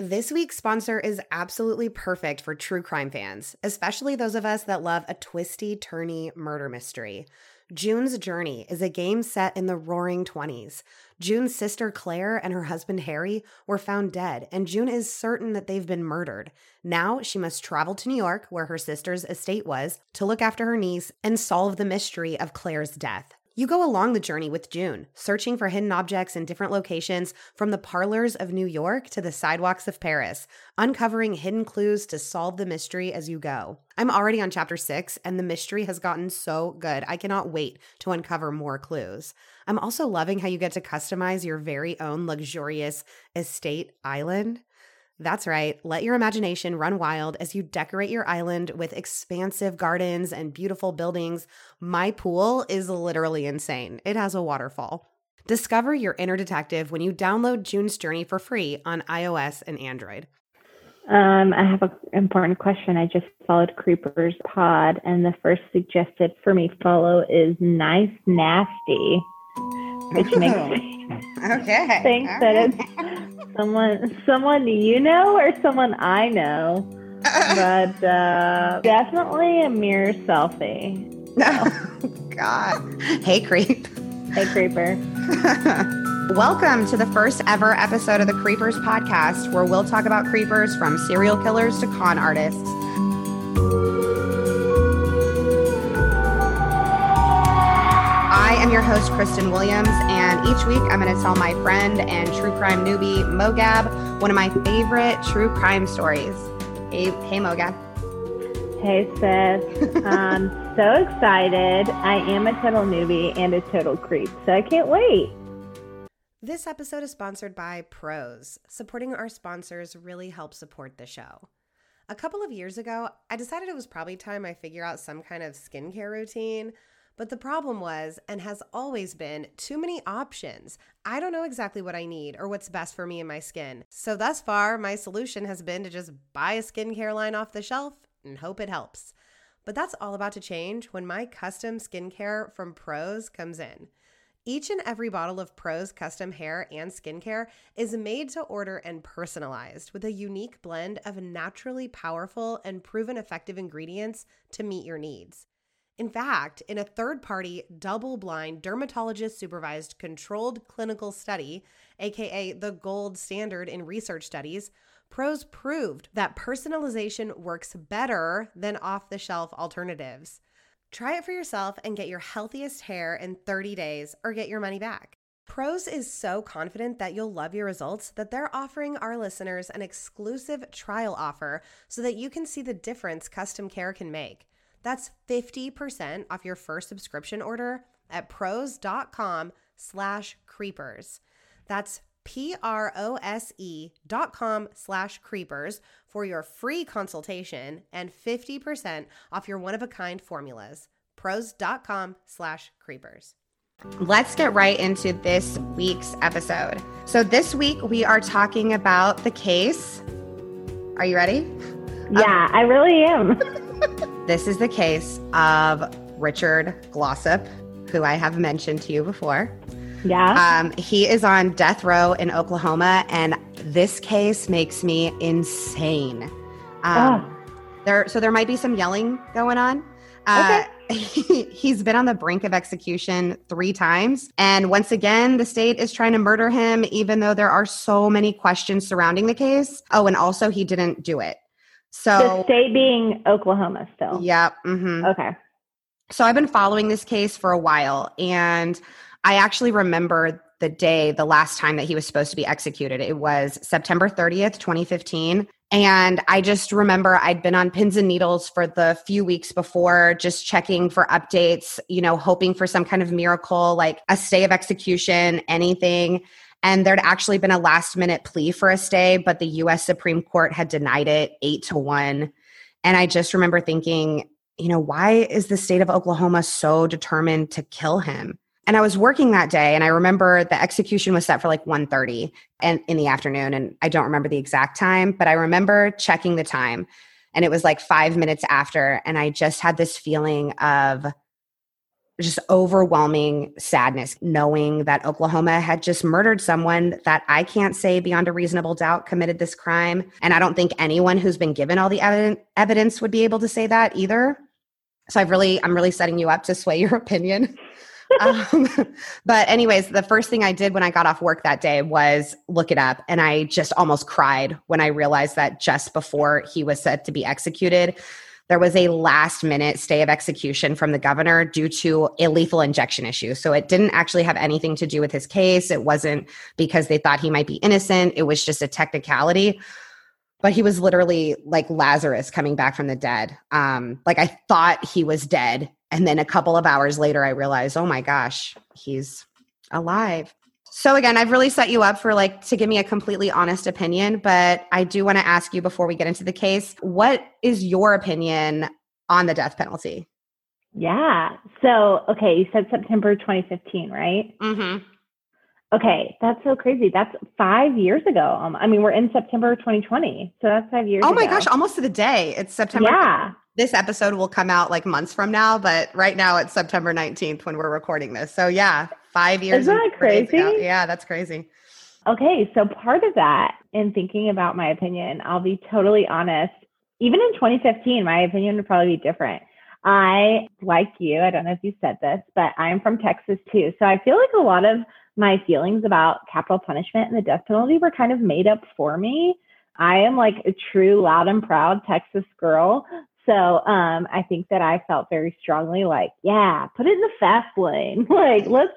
This week's sponsor is absolutely perfect for true crime fans, especially those of us that love a twisty, turny murder mystery. June's Journey is a game set in the roaring 20s. June's sister Claire and her husband Harry were found dead, and June is certain that they've been murdered. Now she must travel to New York, where her sister's estate was, to look after her niece and solve the mystery of Claire's death. You go along the journey with June, searching for hidden objects in different locations from the parlors of New York to the sidewalks of Paris, uncovering hidden clues to solve the mystery as you go. I'm already on chapter six, and the mystery has gotten so good. I cannot wait to uncover more clues. I'm also loving how you get to customize your very own luxurious estate island. That's right. Let your imagination run wild as you decorate your island with expansive gardens and beautiful buildings. My pool is literally insane. It has a waterfall. Discover your inner detective when you download June's Journey for free on iOS and Android. Um, I have an important question. I just followed Creepers Pod, and the first suggested for me follow is Nice Nasty, which makes okay. think that it's someone someone you know or someone I know, but uh, definitely a mirror selfie. Oh, God. Hey, Creep. Hey, Creeper. Welcome to the first ever episode of the Creepers podcast, where we'll talk about creepers from serial killers to con artists. Am your host, Kristen Williams, and each week I'm going to tell my friend and true crime newbie, Mogab, one of my favorite true crime stories. Hey, hey Mogab. Hey, sis. I'm so excited. I am a total newbie and a total creep, so I can't wait. This episode is sponsored by Prose. Supporting our sponsors really helps support the show. A couple of years ago, I decided it was probably time I figure out some kind of skincare routine. But the problem was, and has always been, too many options. I don't know exactly what I need or what's best for me and my skin. So, thus far, my solution has been to just buy a skincare line off the shelf and hope it helps. But that's all about to change when my custom skincare from Prose comes in. Each and every bottle of Prose custom hair and skincare is made to order and personalized with a unique blend of naturally powerful and proven effective ingredients to meet your needs. In fact, in a third party, double blind, dermatologist supervised controlled clinical study, aka the gold standard in research studies, Prose proved that personalization works better than off the shelf alternatives. Try it for yourself and get your healthiest hair in 30 days or get your money back. Prose is so confident that you'll love your results that they're offering our listeners an exclusive trial offer so that you can see the difference custom care can make. That's 50% off your first subscription order at prose.com slash creepers. That's P-R-O-S-E dot com slash creepers for your free consultation and 50% off your one-of-a-kind formulas. Prose.com slash creepers. Let's get right into this week's episode. So this week we are talking about the case. Are you ready? Yeah, um, I really am. this is the case of Richard Glossip, who I have mentioned to you before. Yeah. Um, he is on death row in Oklahoma, and this case makes me insane. Um, oh. There, so there might be some yelling going on. Uh, okay. he, he's been on the brink of execution three times. And once again, the state is trying to murder him, even though there are so many questions surrounding the case. Oh, and also he didn't do it. So the state being Oklahoma still. Yep. Mm-hmm. Okay. So I've been following this case for a while, and I actually remember the day, the last time that he was supposed to be executed. It was September 30th, 2015. And I just remember I'd been on pins and needles for the few weeks before, just checking for updates, you know, hoping for some kind of miracle, like a stay of execution, anything. And there'd actually been a last minute plea for a stay, but the US Supreme Court had denied it eight to one. And I just remember thinking, you know, why is the state of Oklahoma so determined to kill him? And I was working that day and I remember the execution was set for like 1:30 and in the afternoon and I don't remember the exact time, but I remember checking the time and it was like 5 minutes after and I just had this feeling of just overwhelming sadness knowing that Oklahoma had just murdered someone that I can't say beyond a reasonable doubt committed this crime. And I don't think anyone who's been given all the evidence, evidence would be able to say that either. So I've really, I'm really setting you up to sway your opinion. um, but anyways, the first thing I did when I got off work that day was look it up, and I just almost cried when I realized that just before he was set to be executed, there was a last minute stay of execution from the governor due to a lethal injection issue. So it didn't actually have anything to do with his case. It wasn't because they thought he might be innocent. It was just a technicality. But he was literally like Lazarus coming back from the dead. Um, like I thought he was dead. And then a couple of hours later, I realized, oh my gosh, he's alive. So again, I've really set you up for like to give me a completely honest opinion, but I do want to ask you before we get into the case, what is your opinion on the death penalty? Yeah. So, okay, you said September 2015, right? Mhm. Okay, that's so crazy. That's five years ago. Um, I mean, we're in September 2020, so that's five years. Oh my ago. gosh, almost to the day. It's September. Yeah. This episode will come out like months from now, but right now it's September 19th when we're recording this. So yeah, five years. Isn't that crazy? Yeah, that's crazy. Okay, so part of that in thinking about my opinion, I'll be totally honest. Even in 2015, my opinion would probably be different. I, like you, I don't know if you said this, but I'm from Texas too. So I feel like a lot of my feelings about capital punishment and the death penalty were kind of made up for me. I am like a true loud and proud Texas girl. So um, I think that I felt very strongly like, yeah, put it in the fast lane. like, let's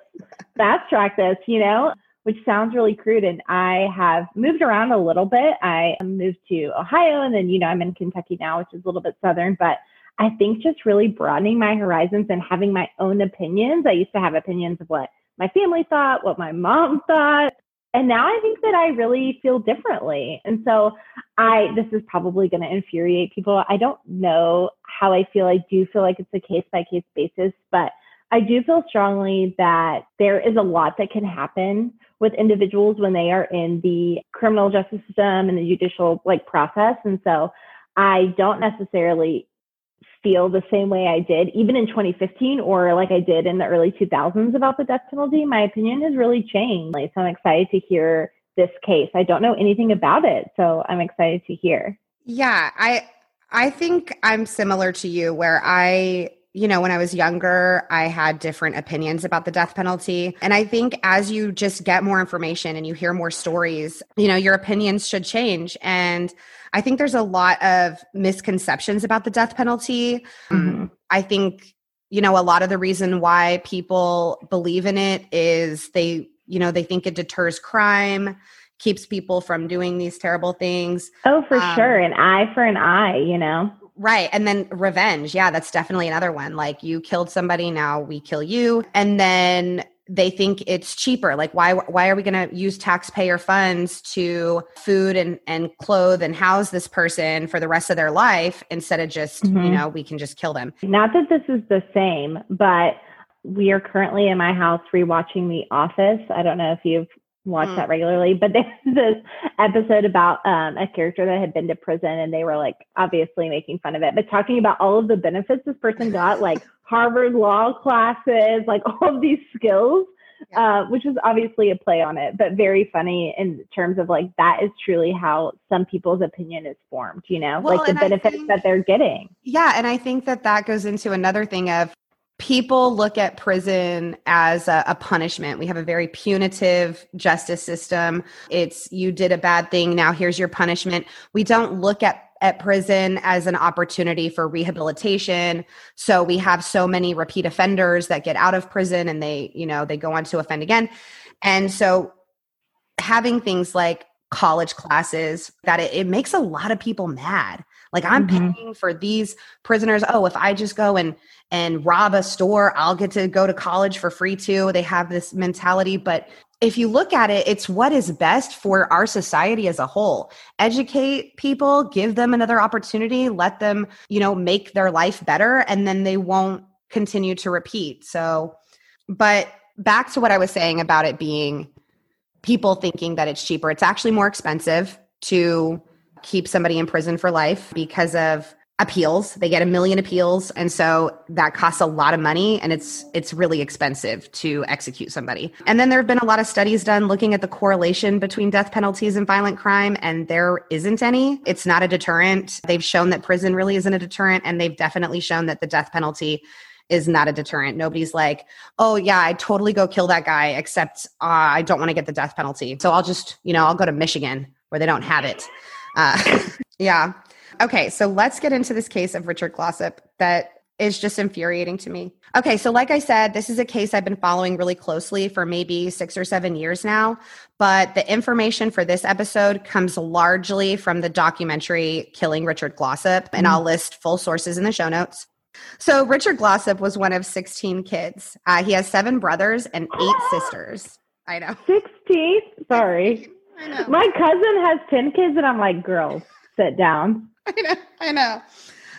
fast track this, you know? which sounds really crude. And I have moved around a little bit. I moved to Ohio and then, you know, I'm in Kentucky now, which is a little bit southern, but I think just really broadening my horizons and having my own opinions. I used to have opinions of what my family thought, what my mom thought. And now I think that I really feel differently. And so I, this is probably going to infuriate people. I don't know how I feel. I do feel like it's a case by case basis, but I do feel strongly that there is a lot that can happen with individuals when they are in the criminal justice system and the judicial like process. And so I don't necessarily feel the same way I did even in 2015 or like I did in the early 2000s about the death penalty. My opinion has really changed. Like, so I'm excited to hear this case. I don't know anything about it, so I'm excited to hear. Yeah, I I think I'm similar to you where I you know, when I was younger, I had different opinions about the death penalty. And I think as you just get more information and you hear more stories, you know, your opinions should change. And I think there's a lot of misconceptions about the death penalty. Mhm. I think, you know, a lot of the reason why people believe in it is they, you know, they think it deters crime, keeps people from doing these terrible things. Oh, for Um, sure. An eye for an eye, you know? Right. And then revenge. Yeah, that's definitely another one. Like you killed somebody, now we kill you. And then they think it's cheaper. Like why why are we going to use taxpayer funds to food and and clothe and house this person for the rest of their life instead of just, you Mhm. know, we can just kill them. Not that this is the same, but we are currently in my house rewatching The Office. I don't know if you've watched Mm. that regularly, but there's this episode about um, a character that had been to prison and they were like obviously making fun of it, but talking about all of the benefits this person got, like Harvard law classes, like all of these skills. Uh, which is obviously a play on it, but very funny in terms of like that is truly how some people's opinion is formed, you know, Well, like the benefits think- that they're getting. Yeah, and I think that that goes into another thing of people look at prison as a, a punishment. We have a very punitive justice system. It's you did a bad thing, now here's your punishment. We don't look at at prison as an opportunity for rehabilitation. So we have so many repeat offenders that get out of prison and they, you know, they go on to offend again. And so having things like college classes that it, it makes a lot of people mad. Like I'm Mhm. paying for these prisoners. Oh, if I just go and and rob a store, I'll get to go to college for free too. They have this mentality, but if you look at it, it's what is best for our society as a whole. Educate people, give them another opportunity, let them, you know, make their life better and then they won't continue to repeat. So, but back to what I was saying about it being people thinking that it's cheaper. It's actually more expensive to keep somebody in prison for life because of appeals. They get a million appeals, and so that costs a lot of money, and it's it's really expensive to execute somebody. And then there have been a lot of studies done looking at the correlation between death penalties and violent crime, and there isn't any. It's not a deterrent. They've shown that prison really isn't a deterrent, and they've definitely shown that the death penalty is not a deterrent. Nobody's like, oh, yeah, I totally go kill that guy, except uh, I don't want to get the death penalty. So I'll just, you know, I'll go to Michigan where they don't have it. Uh, yeah. Okay, so let's get into this case of Richard Glossip that is just infuriating to me. Okay, so like I said, this is a case I've been following really closely for maybe six or seven years now. But the information for this episode comes largely from the documentary Killing Richard Glossip, and mm-hmm. I'll list full sources in the show notes. So, Richard Glossip was one of 16 kids. Uh, he has seven brothers and eight sisters. I know. 16? Sorry. I know. My cousin has 10 kids, and I'm like, girls, sit down. I know. I know.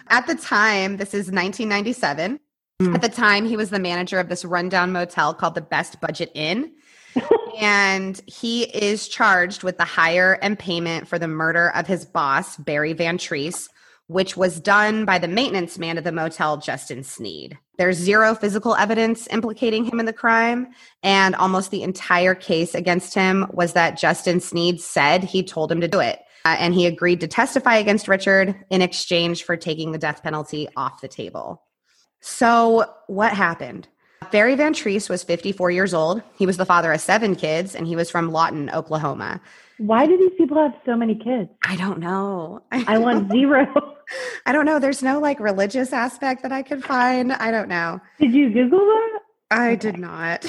At the time, this is 1997. Mm. At the time, he was the manager of this rundown motel called the Best Budget Inn. and he is charged with the hire and payment for the murder of his boss, Barry Van Treese, which was done by the maintenance man of the motel, Justin Sneed. There's zero physical evidence implicating him in the crime, and almost the entire case against him was that Justin Sneed said he told him to do it. Uh, and he agreed to testify against Richard in exchange for taking the death penalty off the table. So, what happened? Barry Van Treese was 54 years old. He was the father of seven kids, and he was from Lawton, Oklahoma. Why do these people have so many kids? I don't know. I want zero. I don't know. There's no like religious aspect that I could find. I don't know. Did you Google that? I okay. did not.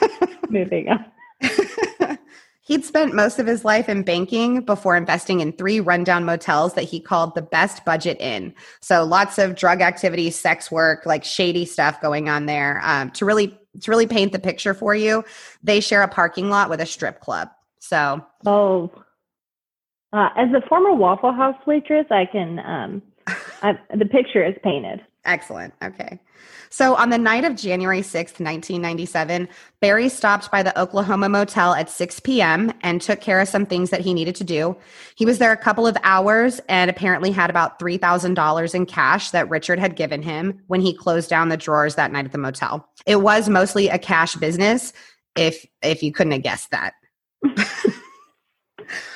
Moving on. He'd spent most of his life in banking before investing in three rundown motels that he called the best budget inn. So lots of drug activity, sex work, like shady stuff going on there. Um, to really to really paint the picture for you, they share a parking lot with a strip club. So oh, uh, as a former Waffle House waitress, I can um, I, the picture is painted. Excellent. Okay. So on the night of January 6th, 1997, Barry stopped by the Oklahoma motel at 6 p.m. and took care of some things that he needed to do. He was there a couple of hours and apparently had about $3,000 in cash that Richard had given him when he closed down the drawers that night at the motel. It was mostly a cash business if if you couldn't have guessed that.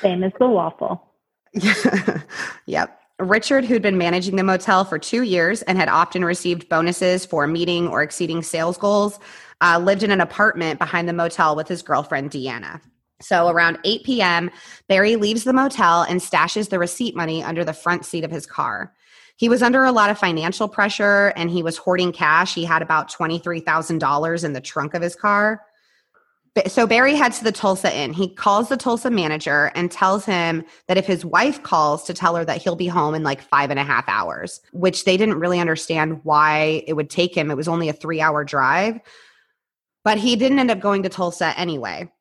Same as the waffle. yep. Richard, who'd been managing the motel for two years and had often received bonuses for meeting or exceeding sales goals, uh, lived in an apartment behind the motel with his girlfriend, Deanna. So around 8 p.m., Barry leaves the motel and stashes the receipt money under the front seat of his car. He was under a lot of financial pressure and he was hoarding cash. He had about $23,000 in the trunk of his car so Barry heads to the Tulsa Inn. He calls the Tulsa manager and tells him that if his wife calls to tell her that he'll be home in like five and a half hours, which they didn't really understand why it would take him. It was only a three hour drive, but he didn't end up going to Tulsa anyway.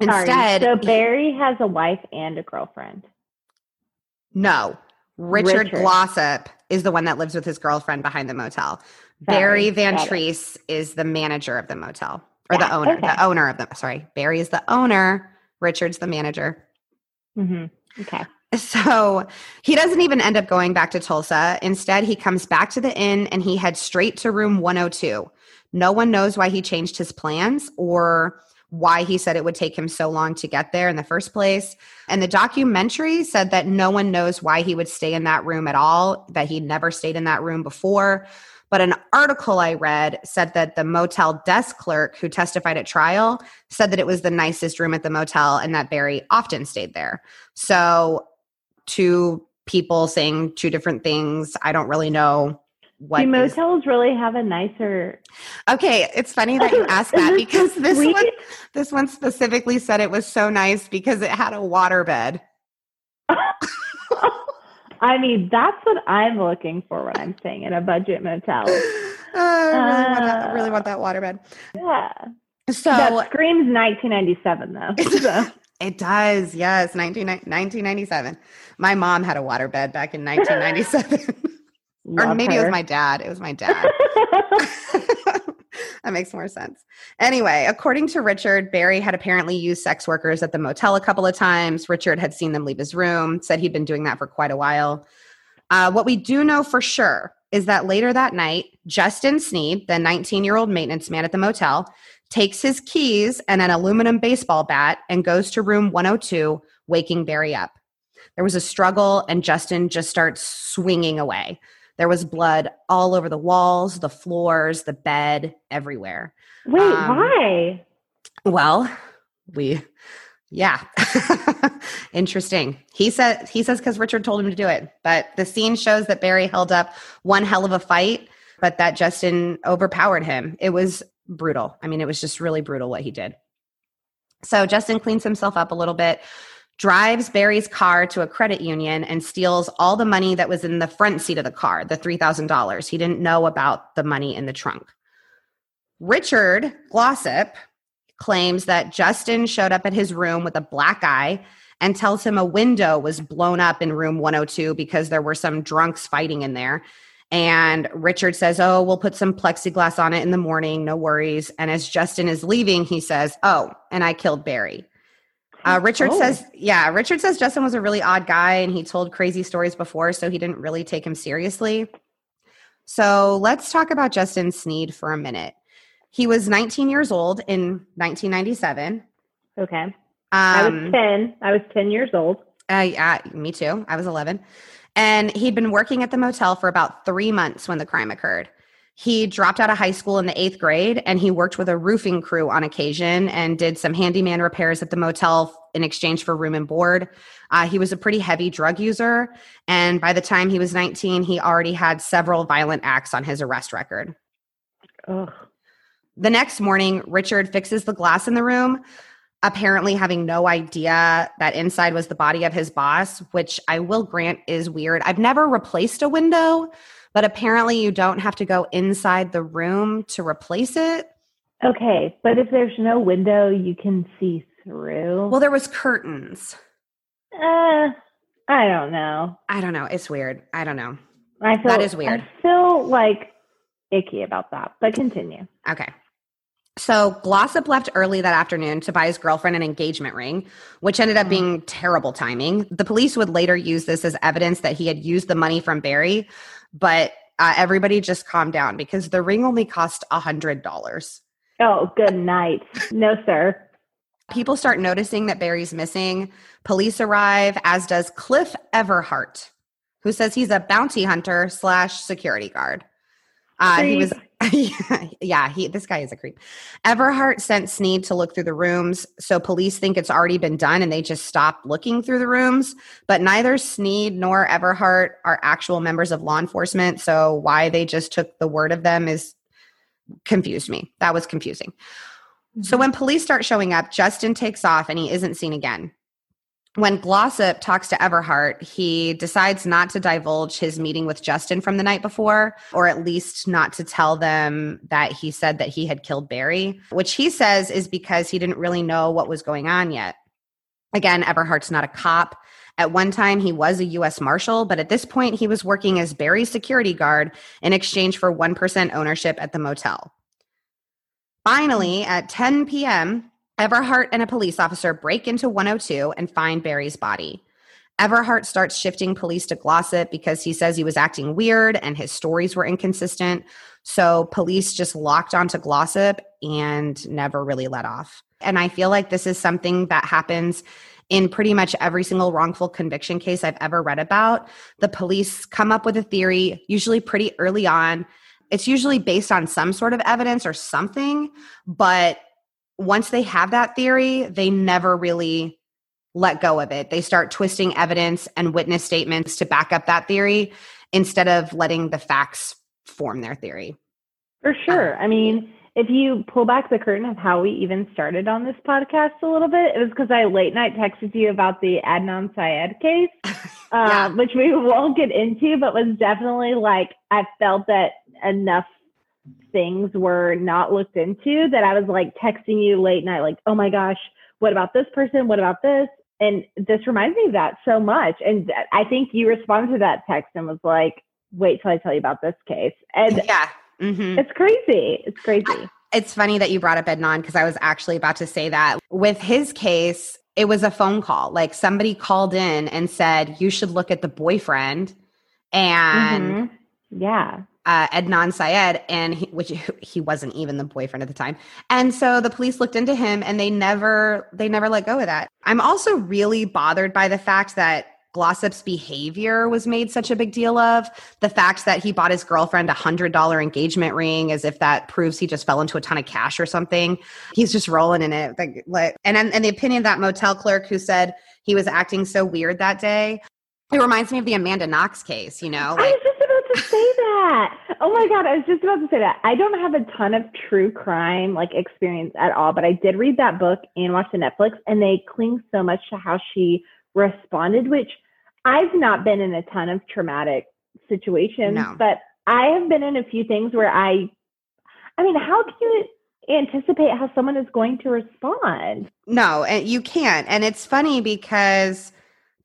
Instead, Sorry. so Barry he, has a wife and a girlfriend. No, Richard, Richard Glossip is the one that lives with his girlfriend behind the motel. Sorry, Barry Van Treese is the manager of the motel or yeah, the owner, okay. the owner of them. Sorry, Barry is the owner. Richard's the manager. Mm-hmm. Okay. So he doesn't even end up going back to Tulsa. Instead, he comes back to the inn and he heads straight to room 102. No one knows why he changed his plans or why he said it would take him so long to get there in the first place. And the documentary said that no one knows why he would stay in that room at all, that he'd never stayed in that room before. But an article I read said that the motel desk clerk who testified at trial said that it was the nicest room at the motel and that Barry often stayed there. So, two people saying two different things. I don't really know what do motels is. really have a nicer okay it's funny that you asked that because this one this one specifically said it was so nice because it had a water bed I mean, that's what I'm looking for when I'm staying in a budget motel. Uh, I, really uh, want that, really want that waterbed. Yeah. So that screams 1997 though. So. it does. Yes, 19, 1997. My mom had a waterbed back in 1997. or maybe her. it was my dad. It was my dad. that makes more sense. Anyway, according to Richard, Barry had apparently used sex workers at the motel a couple of times. Richard had seen them leave his room, said he'd been doing that for quite a while. Uh, what we do know for sure is that later that night, Justin Sneed, the 19 year old maintenance man at the motel, takes his keys and an aluminum baseball bat and goes to room 102, waking Barry up. There was a struggle, and Justin just starts swinging away. There was blood all over the walls, the floors, the bed, everywhere. Wait, um, why? Well, we yeah. Interesting. He said he says cuz Richard told him to do it. But the scene shows that Barry held up one hell of a fight, but that Justin overpowered him. It was brutal. I mean, it was just really brutal what he did. So Justin cleans himself up a little bit, drives Barry's car to a credit union and steals all the money that was in the front seat of the car, the $3,000. He didn't know about the money in the trunk. Richard Glossip claims that Justin showed up at his room with a black eye and tells him a window was blown up in room 102 because there were some drunks fighting in there. And Richard says, Oh, we'll put some plexiglass on it in the morning. No worries. And as Justin is leaving, he says, Oh, and I killed Barry. Uh, Richard oh. says, Yeah, Richard says Justin was a really odd guy and he told crazy stories before, so he didn't really take him seriously. So let's talk about Justin Sneed for a minute. He was 19 years old in 1997. Okay. Um, I was um, 10. I was 10 years old. Uh, yeah, me too. I was 11. And he'd been working at the motel for about three months when the crime occurred. He dropped out of high school in the eighth grade and he worked with a roofing crew on occasion and did some handyman repairs at the motel in exchange for room and board. Uh, he was a pretty heavy drug user. And by the time he was 19, he already had several violent acts on his arrest record. Ugh. The next morning, Richard fixes the glass in the room, apparently having no idea that inside was the body of his boss, which I will grant is weird. I've never replaced a window, but apparently you don't have to go inside the room to replace it. Okay, but if there's no window, you can see through. Well, there was curtains. Uh, I don't know. I don't know. It's weird. I don't know. I feel that is weird. I feel like icky about that, but continue. Okay. So Glossip left early that afternoon to buy his girlfriend an engagement ring, which ended up mm. being terrible timing. The police would later use this as evidence that he had used the money from Barry, but uh, everybody just calmed down because the ring only cost a hundred dollars. Oh, good night. No, sir. People start noticing that Barry's missing. Police arrive, as does Cliff Everhart, who says he's a bounty hunter slash security guard. Uh, he was yeah, he this guy is a creep. Everhart sent Sneed to look through the rooms, so police think it's already been done and they just stop looking through the rooms. But neither Sneed nor Everhart are actual members of law enforcement, so why they just took the word of them is confused me. That was confusing. Mm-hmm. So when police start showing up, Justin takes off and he isn't seen again when Glossip talks to Everhart, he decides not to divulge his meeting with Justin from the night before, or at least not to tell them that he said that he had killed Barry, which he says is because he didn't really know what was going on yet. Again, Everhart's not a cop. At one time, he was a U.S. Marshal, but at this point, he was working as Barry's security guard in exchange for 1% ownership at the motel. Finally, at 10 p.m., Everhart and a police officer break into 102 and find Barry's body. Everhart starts shifting police to Glossip because he says he was acting weird and his stories were inconsistent. So police just locked onto Glossip and never really let off. And I feel like this is something that happens in pretty much every single wrongful conviction case I've ever read about. The police come up with a theory, usually pretty early on. It's usually based on some sort of evidence or something, but once they have that theory, they never really let go of it. They start twisting evidence and witness statements to back up that theory instead of letting the facts form their theory. For sure. I mean, if you pull back the curtain of how we even started on this podcast a little bit, it was because I late night texted you about the Adnan Syed case, yeah. uh, which we won't get into, but was definitely like, I felt that enough things were not looked into that I was like texting you late night, like, oh my gosh, what about this person? What about this? And this reminds me of that so much. And I think you responded to that text and was like, wait till I tell you about this case. And yeah, mm-hmm. it's crazy. It's crazy. It's funny that you brought up Adnan because I was actually about to say that. With his case, it was a phone call. Like somebody called in and said, you should look at the boyfriend and Mhm. yeah. Uh, Adnan Syed, and he, which he wasn't even the boyfriend at the time. And so the police looked into him, and they never they never let go of that. I'm also really bothered by the fact that Glossip's behavior was made such a big deal of. The fact that he bought his girlfriend a hundred dollar engagement ring, as if that proves he just fell into a ton of cash or something. He's just rolling in it. Like, like and and the opinion of that motel clerk who said he was acting so weird that day. It reminds me of the Amanda Knox case, you know, like was just about to say that. Oh my god, I was just about to say that. I don't have a ton of true crime like experience at all, but I did read that book and watch the Netflix, and they cling so much to how she responded, which I've not been in a ton of traumatic situations, No. but I have been in a few things where I, I mean, how can you anticipate how someone is going to respond? No, and you can't. And it's funny because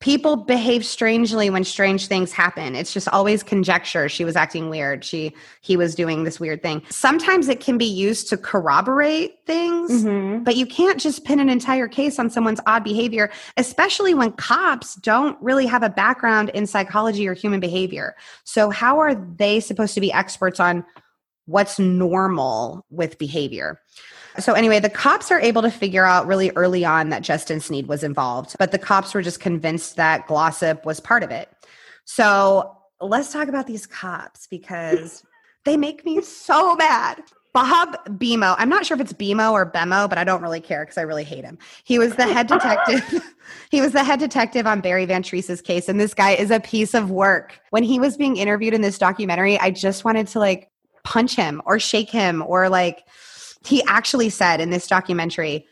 people behave strangely when strange things happen. It's just always conjecture. She was acting weird. She he was doing this weird thing. Sometimes it can be used to corroborate things. Mhm. But you can't just pin an entire case on someone's odd behavior, especially when cops don't really have a background in psychology or human behavior. So, how are they supposed to be experts on what's normal with behavior? So, anyway, the cops are able to figure out really early on that Justin Sneed was involved, but the cops were just convinced that Glossip was part of it. So, let's talk about these cops because they make me so mad. Bob Bemo, I'm not sure if it's Bemo or Bemo, but I don't really care because I really hate him. He was the head detective. he was the head detective on Barry Van Treese's case, and this guy is a piece of work. When he was being interviewed in this documentary, I just wanted to like punch him or shake him or like he actually said in this documentary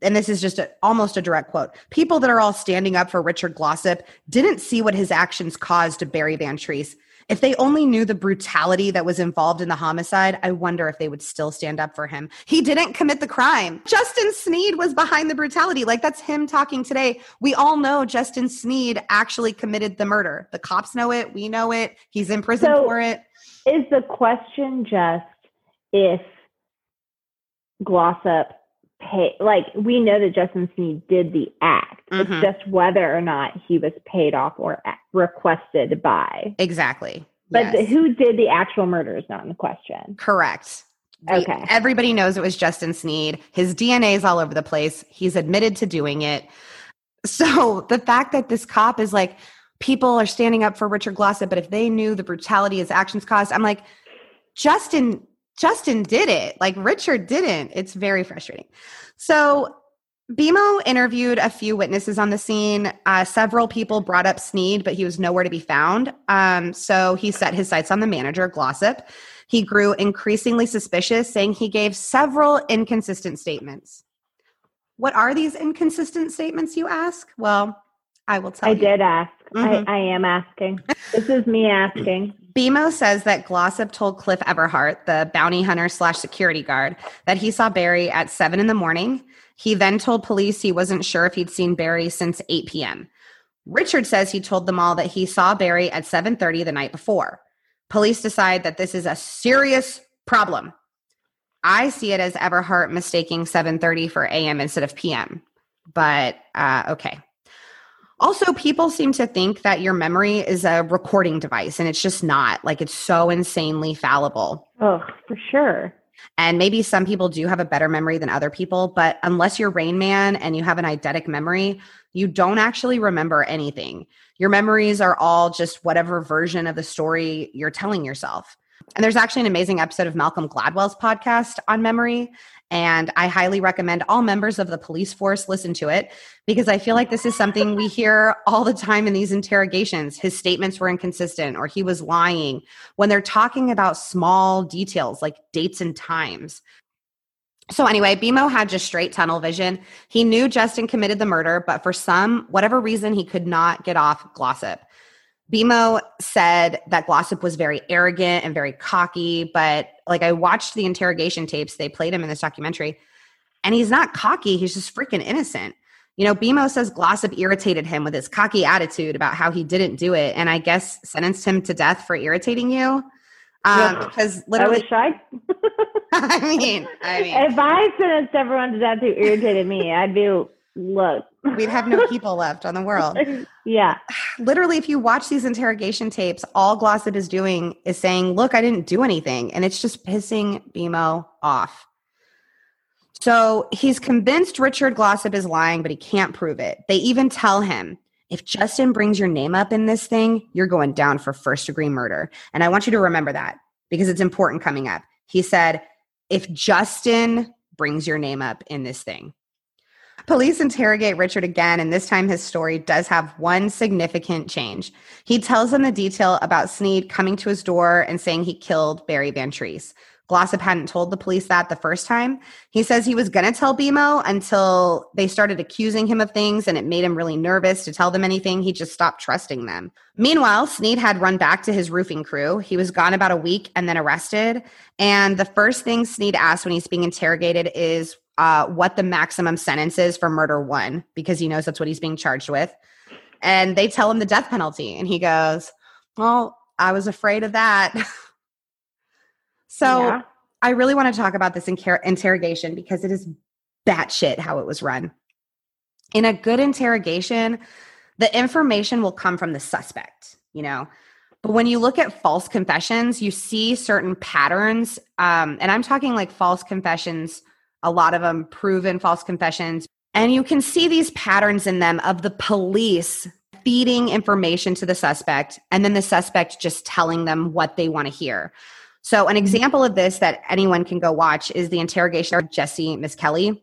and this is just a, almost a direct quote people that are all standing up for richard glossip didn't see what his actions caused to barry van treese. If they only knew the brutality that was involved in the homicide i wonder if they would still stand up for him. He didn't commit the crime. Justin sneed was behind the brutality. Like that's him talking today. We all know justin sneed actually committed the murder. The cops know it. We know it. He's in prison So- for it. Is the question just if Glossip pay like we know that Justin Sneed did the act. Mhm. It's just whether or not he was paid off or requested by. exactly But Yes. the, who did the actual murder is not in the question. Correct. The- Okay. Everybody knows it was Justin Sneed. His DNA is all over the place. He's admitted to doing it. So the fact that this cop is like, people are standing up for Richard Glossip, but if they knew the brutality his actions caused, I'm like, Justin, Justin did it. Like Richard didn't. It's very frustrating. So Bemo interviewed a few witnesses on the scene. Uh, several people brought up Sneed, but he was nowhere to be found. Um, so he set his sights on the manager, Glossip. He grew increasingly suspicious, saying he gave several inconsistent statements. What are these inconsistent statements, you ask? Well, I will tell you. I you. did ask. Mhm. I, I am asking. This is me asking. Bemo says that Glossip told Cliff Everhart, the bounty hunter slash security guard, that he saw Barry at seven in the morning. He then told police he wasn't sure if he'd seen Barry since 8 p.m. Richard says he told them all that he saw Barry at 7:30 the night before. Police decide that this is a serious problem. I see it as Everhart mistaking 7:30 for AM instead of PM. But uh, okay. Also, people seem to think that your memory is a recording device, and it's just not. Like, it's so insanely fallible. Oh, for sure. And maybe some people do have a better memory than other people, but unless you're Rain Man and you have an eidetic memory, you don't actually remember anything. Your memories are all just whatever version of the story you're telling yourself. And there's actually an amazing episode of Malcolm Gladwell's podcast on memory. And I highly recommend all members of the police force listen to it because I feel like this is something we hear all the time in these interrogations. His statements were inconsistent or he was lying when they're talking about small details like dates and times. So, anyway, Bemo had just straight tunnel vision. He knew Justin committed the murder, but for some, whatever reason, he could not get off Glossip. Bemo said that Glossip was very arrogant and very cocky, but like I watched the interrogation tapes, they played him in this documentary, and he's not cocky, he's just freaking innocent. You know, Bemo says Glossip irritated him with his cocky attitude about how he didn't do it, and I guess sentenced him to death for irritating you. Um, Yeah. because I literally, wish I. I mean, I mean, if I sentenced everyone to death who irritated me, I'd be look. We'd have no people left on the world. yeah. Literally, if you watch these interrogation tapes, all Glossip is doing is saying, Look, I didn't do anything. And it's just pissing Bemo off. So he's convinced Richard Glossip is lying, but he can't prove it. They even tell him, if Justin brings your name up in this thing, you're going down for first degree murder. And I want you to remember that because it's important coming up. He said, if Justin brings your name up in this thing. Police interrogate Richard again, and this time his story does have one significant change. He tells them the detail about Sneed coming to his door and saying he killed Barry Van Treese. Glossip hadn't told the police that the first time. He says he was going to tell Bemo until they started accusing him of things and it made him really nervous to tell them anything. He just stopped trusting them. Meanwhile, Sneed had run back to his roofing crew. He was gone about a week and then arrested. And the first thing Sneed asks when he's being interrogated is uh, what the maximum sentence is for murder one, because he knows that's what he's being charged with. And they tell him the death penalty. And he goes, Well, I was afraid of that. So yeah. I really want to talk about this inter- interrogation because it is batshit how it was run. In a good interrogation, the information will come from the suspect, you know. But when you look at false confessions, you see certain patterns. Um, and I'm talking like false confessions, a lot of them proven false confessions. And you can see these patterns in them of the police feeding information to the suspect and then the suspect just telling them what they want to hear. So, an example of this that anyone can go watch is the interrogation of Jesse Misskelley,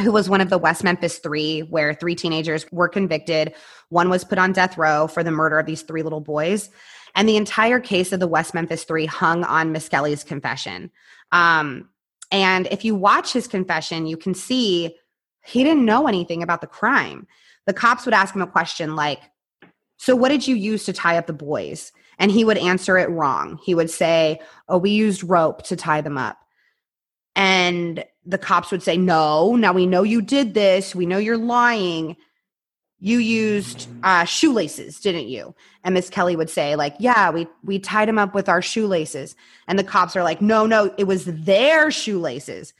who was one of the West Memphis Three, where three teenagers were convicted. One was put on death row for the murder of these three little boys. And the entire case of the West Memphis Three hung on Misskelley's confession. Um, and if you watch his confession, you can see he didn't know anything about the crime. The cops would ask him a question like, So, what did you use to tie up the boys? and he would answer it wrong. He would say, Oh, we used rope to tie them up. And the cops would say, No, now we know you did this. We know you're lying. You used uh, shoelaces, didn't you? And Misskelley would say, like, yeah, we we tied him up with our shoelaces. And the cops are like, no, no, it was their shoelaces.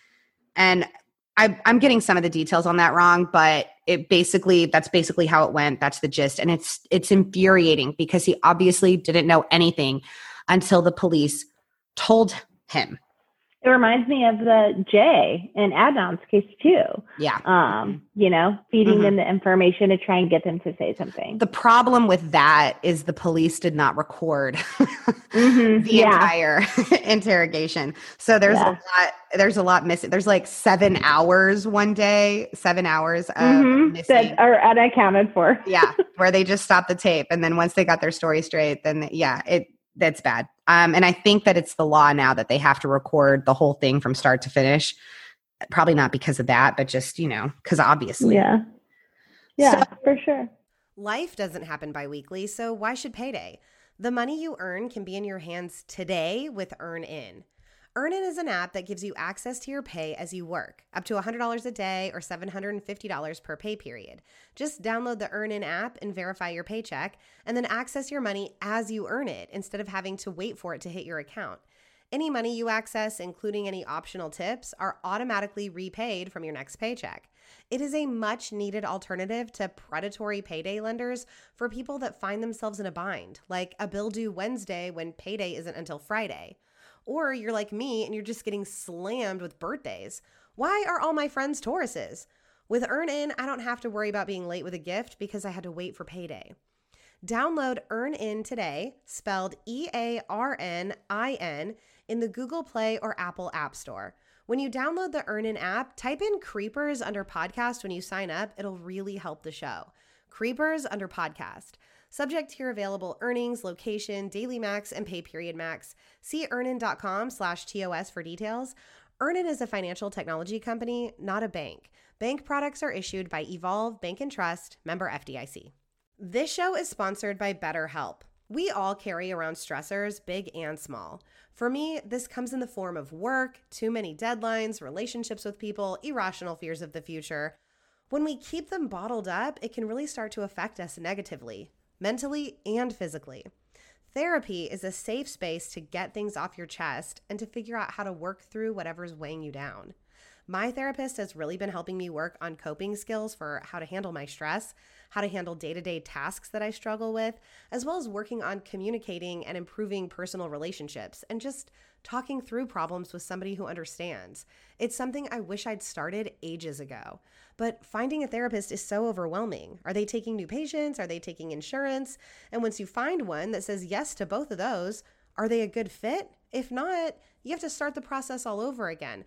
And I, I'm getting some of the details on that wrong, but it basically that's basically how it went. That's the gist, and it's it's infuriating because he obviously didn't know anything until the police told him. It reminds me of the Jay and Adnan's case too. Yeah. Um, you know, feeding mm-hmm. them the information to try and get them to say something. The problem with that is the police did not record mm-hmm. the yeah. entire interrogation. So there's yeah. a lot there's a lot missing. There's like seven hours one day, seven hours of mm-hmm. missing. that are unaccounted for. yeah, where they just stopped the tape, and then once they got their story straight, then yeah, it that's bad. Um, and I think that it's the law now that they have to record the whole thing from start to finish. Probably not because of that, but just, you know, because obviously. Yeah. Yeah, so, for sure. Life doesn't happen bi weekly, so why should payday? The money you earn can be in your hands today with EarnIn. EarnIn is an app that gives you access to your pay as you work, up to $100 a day or $750 per pay period. Just download the EarnIn app and verify your paycheck, and then access your money as you earn it instead of having to wait for it to hit your account. Any money you access, including any optional tips, are automatically repaid from your next paycheck. It is a much needed alternative to predatory payday lenders for people that find themselves in a bind, like a bill due Wednesday when payday isn't until Friday. Or you're like me and you're just getting slammed with birthdays. Why are all my friends Tauruses? With EarnIn, I don't have to worry about being late with a gift because I had to wait for payday. Download EarnIn today, spelled E A R N I N, in the Google Play or Apple App Store. When you download the EarnIn app, type in Creepers under podcast when you sign up. It'll really help the show. Creepers under podcast. Subject your available earnings, location, daily max, and pay period max. See earnin.com slash TOS for details. Earnin is a financial technology company, not a bank. Bank products are issued by Evolve Bank and Trust, member FDIC. This show is sponsored by BetterHelp. We all carry around stressors, big and small. For me, this comes in the form of work, too many deadlines, relationships with people, irrational fears of the future. When we keep them bottled up, it can really start to affect us negatively mentally and physically. Therapy is a safe space to get things off your chest and to figure out how to work through whatever's weighing you down. My therapist has really been helping me work on coping skills for how to handle my stress, how to handle day to day tasks that I struggle with, as well as working on communicating and improving personal relationships and just talking through problems with somebody who understands. It's something I wish I'd started ages ago. But finding a therapist is so overwhelming. Are they taking new patients? Are they taking insurance? And once you find one that says yes to both of those, are they a good fit? If not, you have to start the process all over again.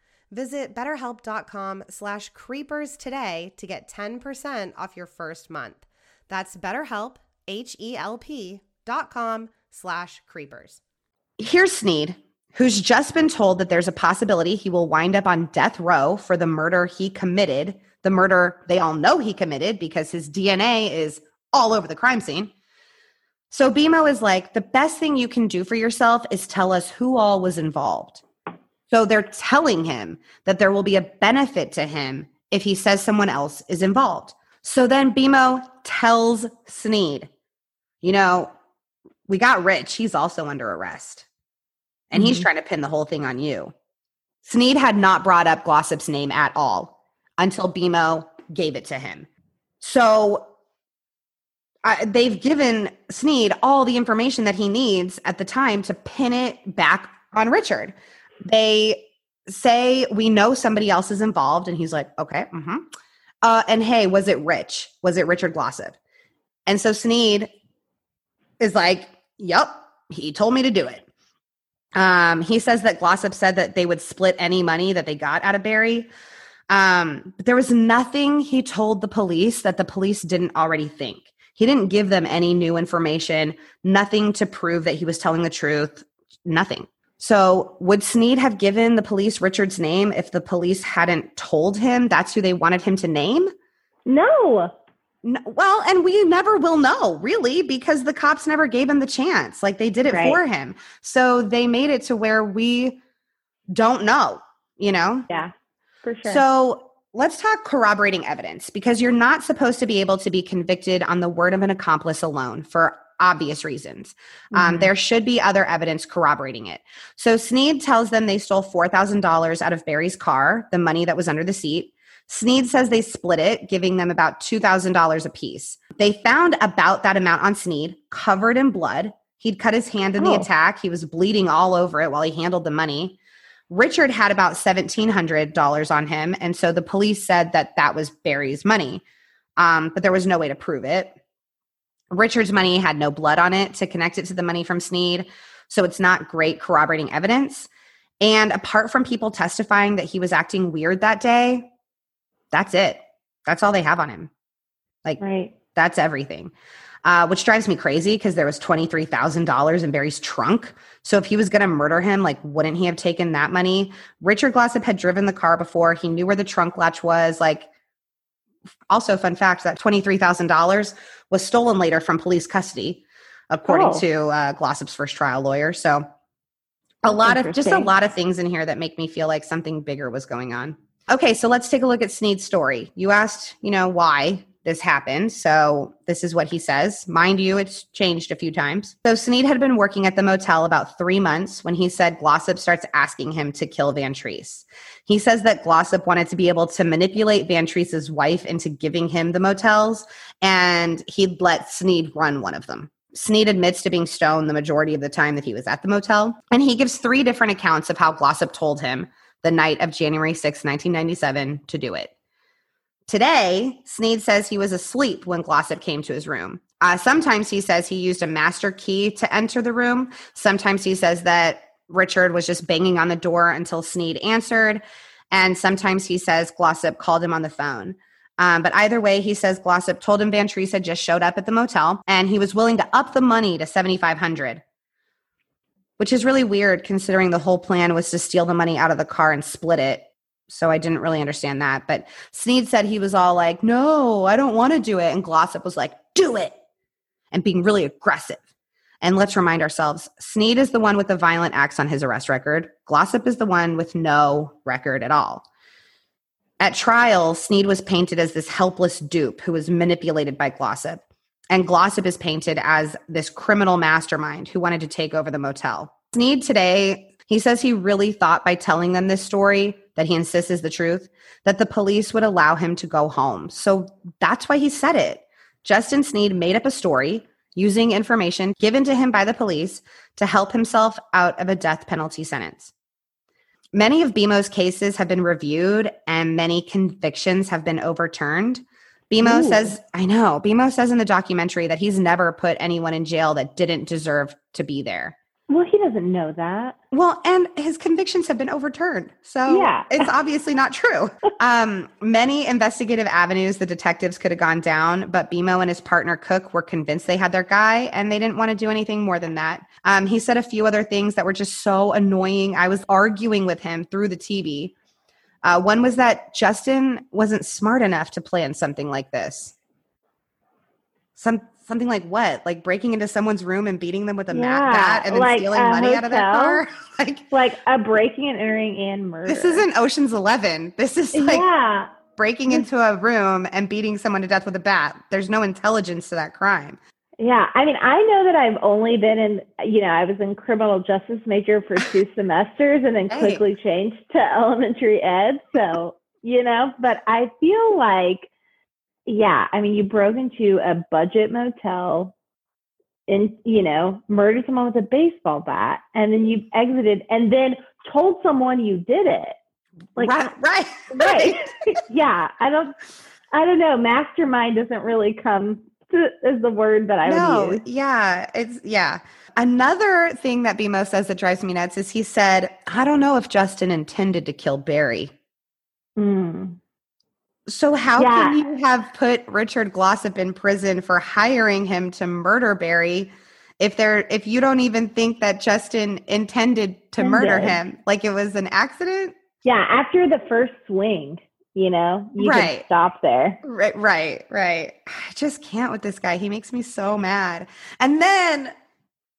Visit betterhelp.com slash creepers today to get 10% off your first month. That's betterhelp, H-E-L-P dot com slash creepers. Here's Sneed, who's just been told that there's a possibility he will wind up on death row for the murder he committed, the murder they all know he committed because his DNA is all over the crime scene. So Bemo is like, the best thing you can do for yourself is tell us who all was involved. So they're telling him that there will be a benefit to him if he says someone else is involved. So then Bemo tells Sneed, you know, we got Rich. He's also under arrest. And mm-hmm. he's trying to pin the whole thing on you. Sneed had not brought up Glossip's name at all until Bemo gave it to him. So uh, they've given Sneed all the information that he needs at the time to pin it back on Richard they say we know somebody else is involved and he's like okay mm-hmm. uh, and hey was it rich? Was it richard glossip and so sneed is like yep he told me to do it. Um, he says that glossip said that they would split any money that they got out of barry. Um, but there was nothing he told the police that the police didn't already think. He didn't give them any new information nothing to prove that he was telling the truth nothing so, would Sneed have given the police Richard's name if the police hadn't told him that's who they wanted him to name? No. no well, and we never will know, really, because the cops never gave him the chance. Like they did it right. for him. So, they made it to where we don't know, you know? Yeah, for sure. So, let's talk corroborating evidence because you're not supposed to be able to be convicted on the word of an accomplice alone for obvious reasons. Um, mm-hmm. There should be other evidence corroborating it. So Sneed tells them they stole $4,000 out of Barry's car, the money that was under the seat. Sneed says they split it, giving them about $2,000 apiece. They found about that amount on Sneed, covered in blood. He'd cut his hand in oh. the attack. He was bleeding all over it while he handled the money. Richard had about $1,700 on him. And so the police said that that was Barry's money. Um, but there was no way to prove it. Richard's money had no blood on it to connect it to the money from Sneed. So it's not great corroborating evidence. And apart from people testifying that he was acting weird that day, that's it. That's all they have on him. Like, right. that's everything. Uh, which drives me crazy because there was $23,000 in Barry's trunk. So if he was going to murder him, like, wouldn't he have taken that money? Richard Glossip had driven the car before. He knew where the trunk latch was. Like, also, fun fact that $23,000 was stolen later from police custody, according oh. to uh, Glossip's first trial lawyer. So, a lot of just a lot of things in here that make me feel like something bigger was going on. Okay, so let's take a look at Sneed's story. You asked, you know, why this happened. So this is what he says. Mind you, it's changed a few times. So Sneed had been working at the motel about three months when he said Glossip starts asking him to kill Van Treese. He says that Glossip wanted to be able to manipulate Van Treese's wife into giving him the motels, and he'd let Sneed run one of them. Sneed admits to being stoned the majority of the time that he was at the motel, and he gives three different accounts of how Glossip told him the night of January 6, 1997, to do it. Today, Sneed says he was asleep when Glossip came to his room. Uh, sometimes he says he used a master key to enter the room. Sometimes he says that Richard was just banging on the door until Sneed answered. And sometimes he says Glossip called him on the phone. Um, but either way, he says Glossip told him Van Treese had just showed up at the motel and he was willing to up the money to 7500 which is really weird considering the whole plan was to steal the money out of the car and split it So I didn't really understand that. But Sneed said he was all like, no, I don't want to do it. And Glossip was like, do it. And being really aggressive. And let's remind ourselves Sneed is the one with the violent acts on his arrest record. Glossip is the one with no record at all. At trial, Sneed was painted as this helpless dupe who was manipulated by Glossip. And Glossip is painted as this criminal mastermind who wanted to take over the motel. Sneed today, he says he really thought by telling them this story that he insists is the truth, that the police would allow him to go home. So that's why he said it. Justin Sneed made up a story using information given to him by the police to help himself out of a death penalty sentence. Many of Bemo's cases have been reviewed and many convictions have been overturned. Bemo Ooh. says, I know, Bemo says in the documentary that he's never put anyone in jail that didn't deserve to be there. Well, he doesn't know that. Well, and his convictions have been overturned. So yeah. it's obviously not true. Um, many investigative avenues the detectives could have gone down, but Bemo and his partner Cook were convinced they had their guy and they didn't want to do anything more than that. Um, he said a few other things that were just so annoying. I was arguing with him through the TV. Uh, one was that Justin wasn't smart enough to plan something like this. Some something like what? Like breaking into someone's room and beating them with a yeah, mat bat and then like stealing money hotel, out of their car? like like a breaking and entering and murder. This isn't Ocean's 11. This is like yeah. breaking into a room and beating someone to death with a bat. There's no intelligence to that crime. Yeah, I mean, I know that I've only been in, you know, I was in criminal justice major for two semesters and then hey. quickly changed to elementary ed. So, you know, but I feel like yeah, I mean, you broke into a budget motel and, you know, murdered someone with a baseball bat and then you exited and then told someone you did it. Like, right, right. right. yeah. I don't, I don't know. Mastermind doesn't really come to, as the word that I no, would use. Yeah. It's, yeah. Another thing that Bemo says that drives me nuts is he said, I don't know if Justin intended to kill Barry. Mm. So how yeah. can you have put Richard Glossip in prison for hiring him to murder Barry if there if you don't even think that Justin intended to intended. murder him? Like it was an accident? Yeah, after the first swing, you know, you right. can stop there. Right, right, right. I just can't with this guy. He makes me so mad. And then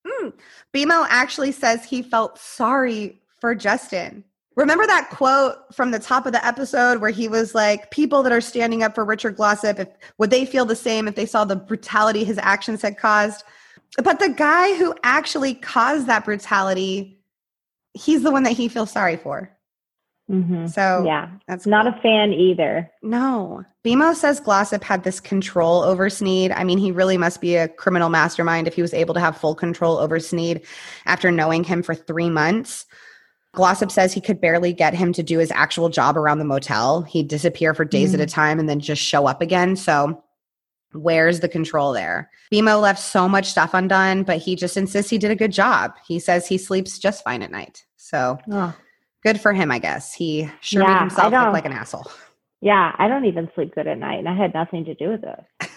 mm, Bemo actually says he felt sorry for Justin. Remember that quote from the top of the episode where he was like, "People that are standing up for Richard Glossip, if would they feel the same if they saw the brutality his actions had caused?" But the guy who actually caused that brutality, he's the one that he feels sorry for. Mm-hmm. So yeah, that's not a fan either. No, Bemo says Glossip had this control over Sneed. I mean, he really must be a criminal mastermind if he was able to have full control over Sneed after knowing him for three months. Glossip says he could barely get him to do his actual job around the motel. He'd disappear for days mm. at a mm. time and then just show up again. So, where's the control there? Bemo left so much stuff undone, but he just insists he did a good job. He says he sleeps just fine at night. So, oh. good for him, I guess. He sure yeah, made himself look like an asshole. Yeah, I don't even sleep good at night, and I had nothing to do with it.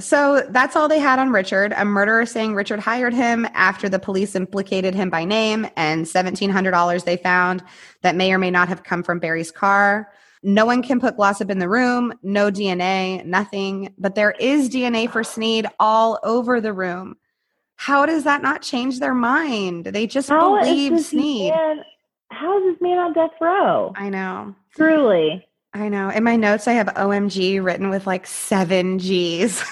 So that's all they had on Richard. A murderer saying Richard hired him after the police implicated him by name, and $1,700 they found that may or may not have come from Barry's car. No one can put Glossip in the room, no DNA, nothing, but there is DNA for Sneed all over the room. How does that not change their mind? They just how believe Sneed. Man, how is this man on death row? I know. Truly. I know. In my notes, I have OMG written with like seven G's.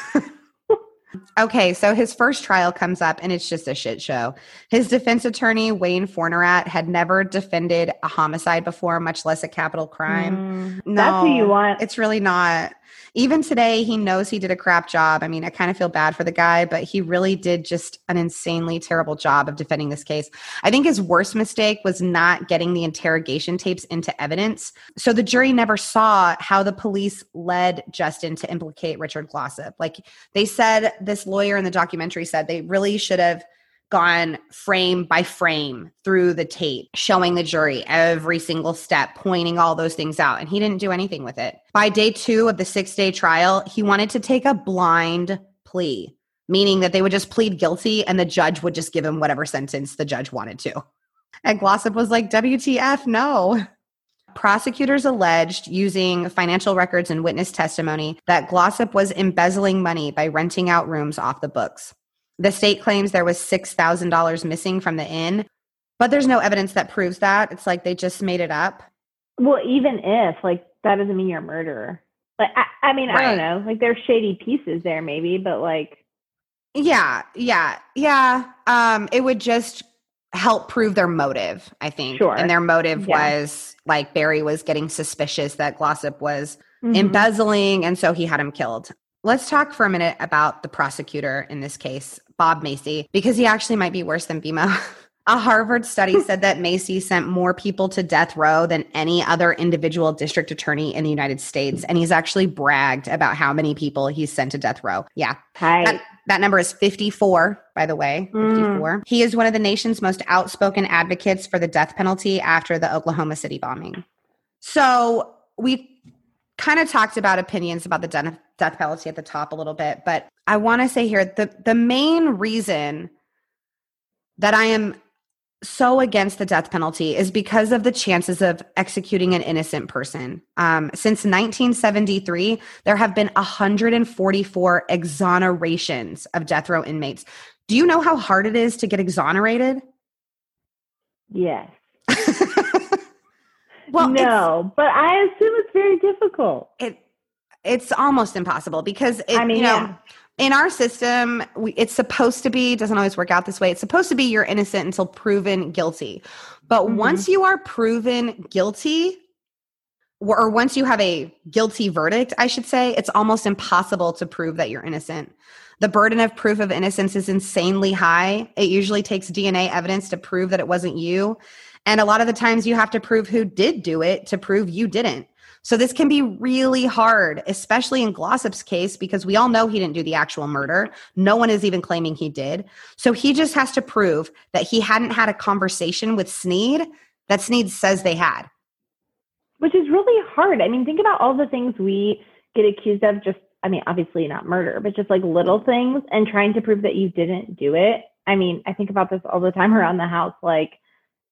okay, so his first trial comes up and it's just a shit show. His defense attorney, Wayne Fournerat, had never defended a homicide before, much less a capital crime. Mm, no, that's who you want. It's really not even today, he knows he did a crap job. I mean, I kind of feel bad for the guy, but he really did just an insanely terrible job of defending this case. I think his worst mistake was not getting the interrogation tapes into evidence. So the jury never saw how the police led Justin to implicate Richard Glossip. Like they said, this lawyer in the documentary said they really should have gone frame by frame through the tape, showing the jury every single step, pointing all those things out. And he didn't do anything with it. By day two of the six day trial, he wanted to take a blind plea, meaning that they would just plead guilty and the judge would just give him whatever sentence the judge wanted to. And Glossip was like, WTF, no. Prosecutors alleged using financial records and witness testimony that Glossip was embezzling money by renting out rooms off the books. The state claims there was $6,000 missing from the inn, but there's no evidence that proves that. It's like they just made it up. Well, even if, like, that doesn't mean you're a murderer. Like, I, I mean, I don't know. Like, there's shady pieces there, maybe, but like, yeah, yeah, yeah. Um, it would just help prove their motive, I think. Sure. And their motive Yeah. was like Barry was getting suspicious that Glossip was mhm. embezzling, and so he had him killed. Let's talk for a minute about the prosecutor in this case, Bob Macy, because he actually might be worse than Bemo. A Harvard study said that Macy sent more people to death row than any other individual district attorney in the United States. And he's actually bragged about how many people he's sent to death row. Yeah. Tight. That, that number is 54, by the way. Mm. He is one of the nation's most outspoken advocates for the death penalty after the Oklahoma City bombing. So we kind of talked about opinions about the death, death penalty at the top a little bit, but I want to say here the, the main reason that I am so against the death penalty is because of the chances of executing an innocent person. Um, since 1973, there have been 144 exonerations of death row inmates. Do you know how hard it is to get exonerated? yes. well, no, but I assume it's very difficult. it it's almost impossible because it, I mean, you know yeah. in our system we, it's supposed to be doesn't always work out this way it's supposed to be you're innocent until proven guilty but Mhm. once you are proven guilty or once you have a guilty verdict i should say it's almost impossible to prove that you're innocent the burden of proof of innocence is insanely high it usually takes dna evidence to prove that it wasn't you and a lot of the times you have to prove who did do it to prove you didn't so this can be really hard, especially in Glossip's case, because we all know he didn't do the actual murder. No one is even claiming he did. So he just has to prove that he hadn't had a conversation with Sneed that Sneed says they had. which is really hard. I mean, think about all the things we get accused of just, I mean, obviously not murder, but just like little things and trying to prove that you didn't do it. I mean, I think about this all the time around the house. Like,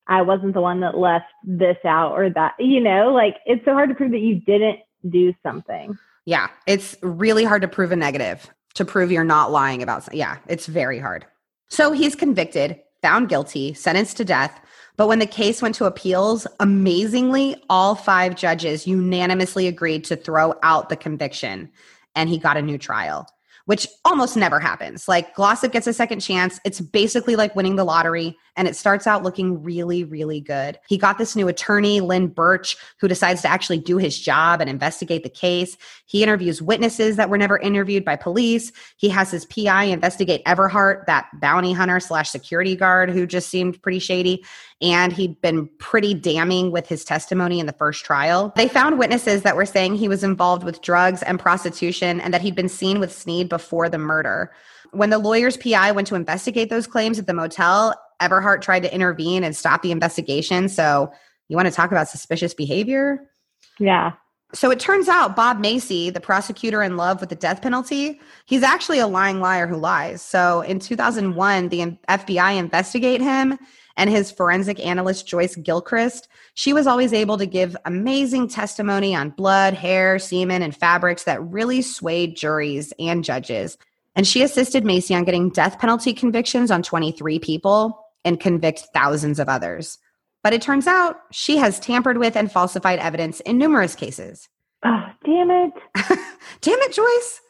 I wasn't the one that left this out or that, you know, like it's so hard to prove that you didn't do something. Yeah, it's really hard to prove a negative, to prove you're not lying about something. Yeah, it's very hard. So he's convicted, found guilty, sentenced to death. But when the case went to appeals, amazingly, all five judges unanimously agreed to throw out the conviction and he got a new trial, which almost never happens. Like Glossip gets a second chance. It's basically like winning the lottery and it starts out looking really, really good. He got this new attorney, Lynn Birch, who decides to actually do his job and investigate the case. He interviews witnesses that were never interviewed by police. He has his PI investigate Everhart, that bounty hunter slash security guard who just seemed pretty shady. And he'd been pretty damning with his testimony in the first trial. They found witnesses that were saying he was involved with drugs and prostitution and that he'd been seen with Sneed before the murder. When the lawyer's PI went to investigate those claims at the motel, Everhart tried to intervene and stop the investigation. So, you want to talk about suspicious behavior? Yeah. So it turns out Bob Macy, the prosecutor in love with the death penalty, he's actually a lying liar who lies. So in 2001, the FBI investigate him and his forensic analyst Joyce Gilchrist. She was always able to give amazing testimony on blood, hair, semen, and fabrics that really swayed juries and judges. And she assisted Macy on getting death penalty convictions on 23 people and convict thousands of others. But it turns out she has tampered with and falsified evidence in numerous cases. Oh, damn it. Damn it, Joyce.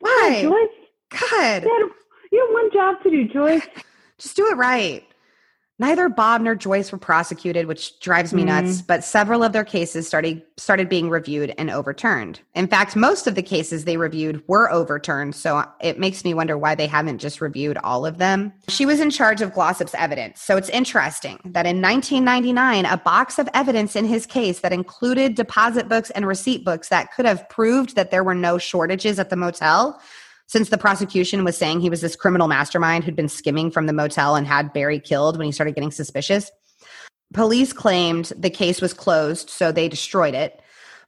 Why? Joyce, God, you had, you had one job to do, Joyce. just do it right. Neither Bob nor Joyce were prosecuted, which drives me nuts, mm. but several of their cases started started being reviewed and overturned. In fact, most of the cases they reviewed were overturned, so it makes me wonder why they haven't just reviewed all of them. She was in charge of Glossip's evidence, so it's interesting that in 1999, a box of evidence in his case that included deposit books and receipt books that could have proved that there were no shortages at the motel since the prosecution was saying he was this criminal mastermind who'd been skimming from the motel and had Barry killed when he started getting suspicious. Police claimed the case was closed, so they destroyed it.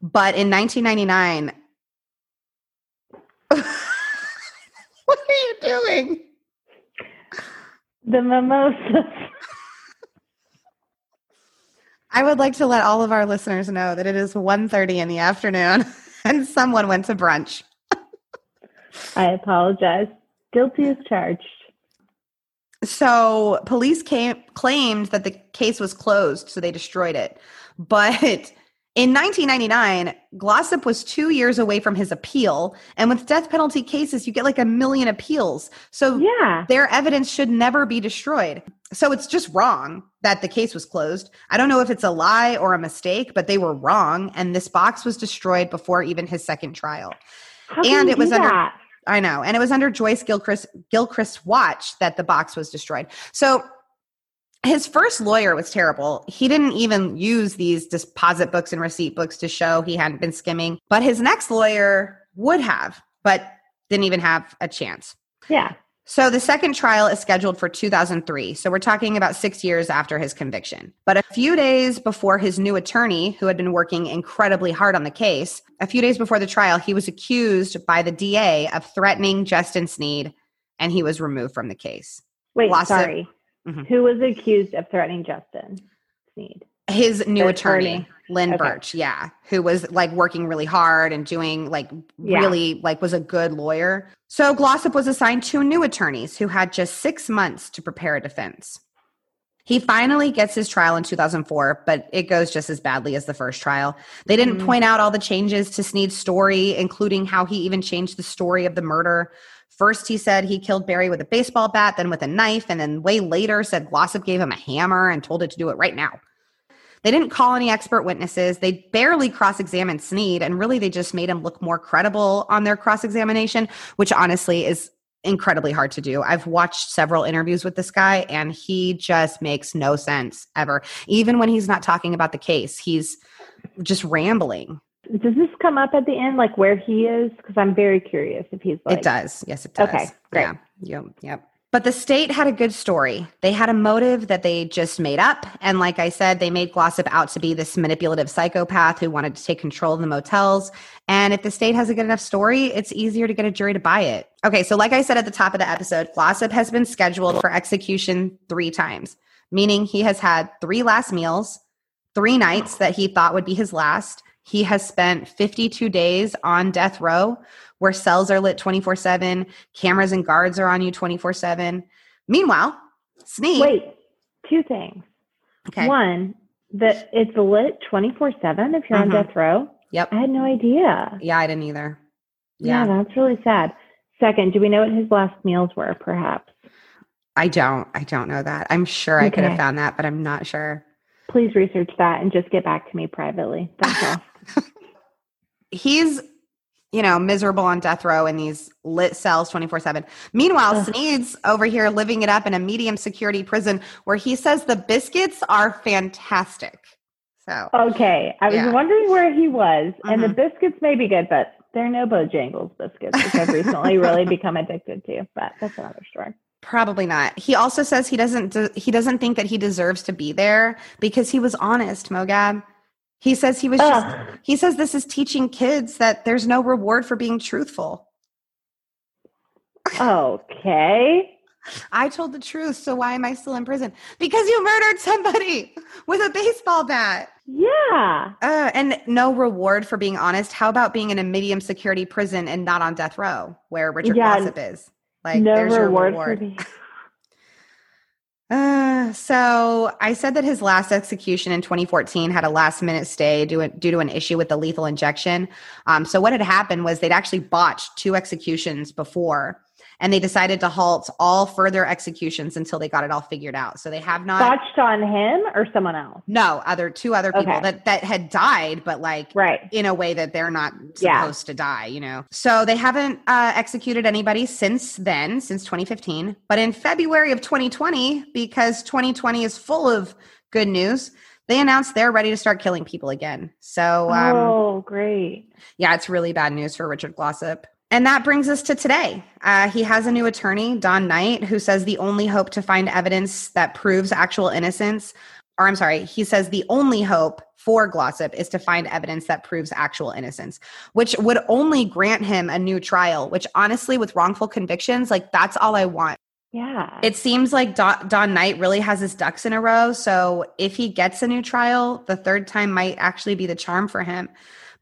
But in 1999, what are you doing? The mimosas. I would like to let all of our listeners know that it is 1.30 in the afternoon and someone went to brunch. I apologize. Guilty as charged. So police came, claimed that the case was closed, so they destroyed it. But in 1999, Glossip was two years away from his appeal. And with death penalty cases, you get like a million appeals. So Yeah. their evidence should never be destroyed. So it's just wrong that the case was closed. I don't know if it's a lie or a mistake, but they were wrong. And this box was destroyed before even his second trial. How And it was under- that? I know. And it was under Joyce Gilchrist, Gilchrist's watch that the box was destroyed. So his first lawyer was terrible. He didn't even use these deposit books and receipt books to show he hadn't been skimming. But his next lawyer would have, but didn't even have a chance. Yeah. So the second trial is scheduled for 2003. So we're talking about six years after his conviction. But a few days before his new attorney, who had been working incredibly hard on the case, a few days before the trial, he was accused by the DA of threatening Justin Sneed, and he was removed from the case. Wait, sorry. Mhm. Who was accused of threatening Justin Sneed? His new attorney, attorney. Lynn Okay. Birch, yeah, who was like working really hard and doing like Yeah. really like was a good lawyer. So Glossip was assigned two new attorneys who had just six months to prepare a defense. He finally gets his trial in 2004, but it goes just as badly as the first trial. They didn't Mhm. point out all the changes to Sneed's story, including how he even changed the story of the murder. First, he said he killed Barry with a baseball bat, then with a knife, and then way later said Glossip gave him a hammer and told it to do it right now. They didn't call any expert witnesses. They barely cross examined Sneed, and really they just made him look more credible on their cross examination, which honestly is incredibly hard to do. I've watched several interviews with this guy, and he just makes no sense ever. Even when he's not talking about the case, he's just rambling. Does this come up at the end, like where he is? Because I'm very curious if he's like. it does. Yes, it does. Okay, great. Yeah. Yep. Yep. But the state had a good story. They had a motive that they just made up. And like I said, they made Glossip out to be this manipulative psychopath who wanted to take control of the motels. And if the state has a good enough story, it's easier to get a jury to buy it. Okay, so like I said at the top of the episode, Glossip has been scheduled for execution three times, meaning he has had three last meals, three nights that he thought would be his last. He has spent 52 days on death row where cells are lit 24 7, cameras and guards are on you 24 7. Meanwhile, Sneed. Wait, two things. Okay. One, that it's lit 24 7 if you're on mm-hmm. death row. Yep. I had no idea. Yeah, I didn't either. Yeah. Yeah. that's really sad. Second, do we know what his last meals were, perhaps? I don't. I don't know that. I'm sure I could have found that, but I'm not sure. Please research that and just get back to me privately. That's all. He's, you know, miserable on death row in these lit cells 24 7. Meanwhile, Ugh. Sneed's over here living it up in a medium security prison where he says the biscuits are fantastic. So, Okay, I was Yeah. wondering where he was, and the Mhm. biscuits may be good, but they're no Bojangles biscuits, which I've recently really become addicted to. But that's another story. Probably not. He also says he doesn't de- he doesn't think that he deserves to be there because he was honest, Mogab. He says he was just he says this is teaching kids that there's no reward for being truthful. Okay. I told the truth, so why am I still in prison? Because you murdered somebody with a baseball bat. Yeah. Uh, and no reward for being honest. How about being in a medium security prison and not on death row where Richard Yeah, is? Like no there's your reward, reward. for being. Uh, so I said that his last execution in 2014 had a last minute stay due, due to an issue with the lethal injection. Um, so what had happened was they'd actually botched two executions before, and they decided to halt all further executions until they got it all figured out. So they have not. Botched on him or someone else? no, other two other people Okay. that that had died, but like Right. in a way that they're not Yeah. supposed to die, you know. So they haven't uh, executed anybody since then, since 2015. But in February of 2020, because 2020 is full of good news, they announced they're ready to start killing people again. So um, oh, great. yeah, it's really bad news for Richard Glossip. And that brings us to today. Uh, he has a new attorney, Don Knight, who says the only hope to find evidence that proves actual innocence, or I'm sorry, he says the only hope for Glossip is to find evidence that proves actual innocence, which would only grant him a new trial, which honestly, with wrongful convictions, like that's all I want. Yeah. It seems like Don, Don Knight really has his ducks in a row. So if he gets a new trial, the third time might actually be the charm for him.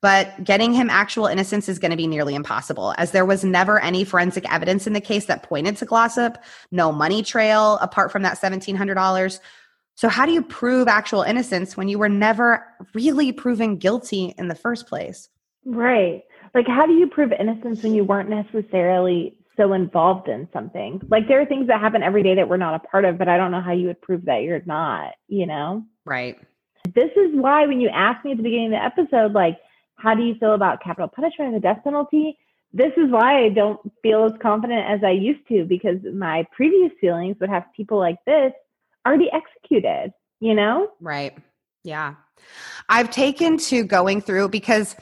But getting him actual innocence is going to be nearly impossible, as there was never any forensic evidence in the case that pointed to Glossip, no money trail apart from that $1,700. So, how do you prove actual innocence when you were never really proven guilty in the first place? Right. Like, how do you prove innocence when you weren't necessarily so involved in something. Like there are things that happen every day that we're not a part of, but I don't know how you would prove that you're not, you know? Right. This is why when you asked me at the beginning of the episode, like, how do you feel about capital punishment and the death penalty? This is why I don't feel as confident as I used to because my previous feelings would have people like this already executed, you know? Right. Yeah. I've taken to going through because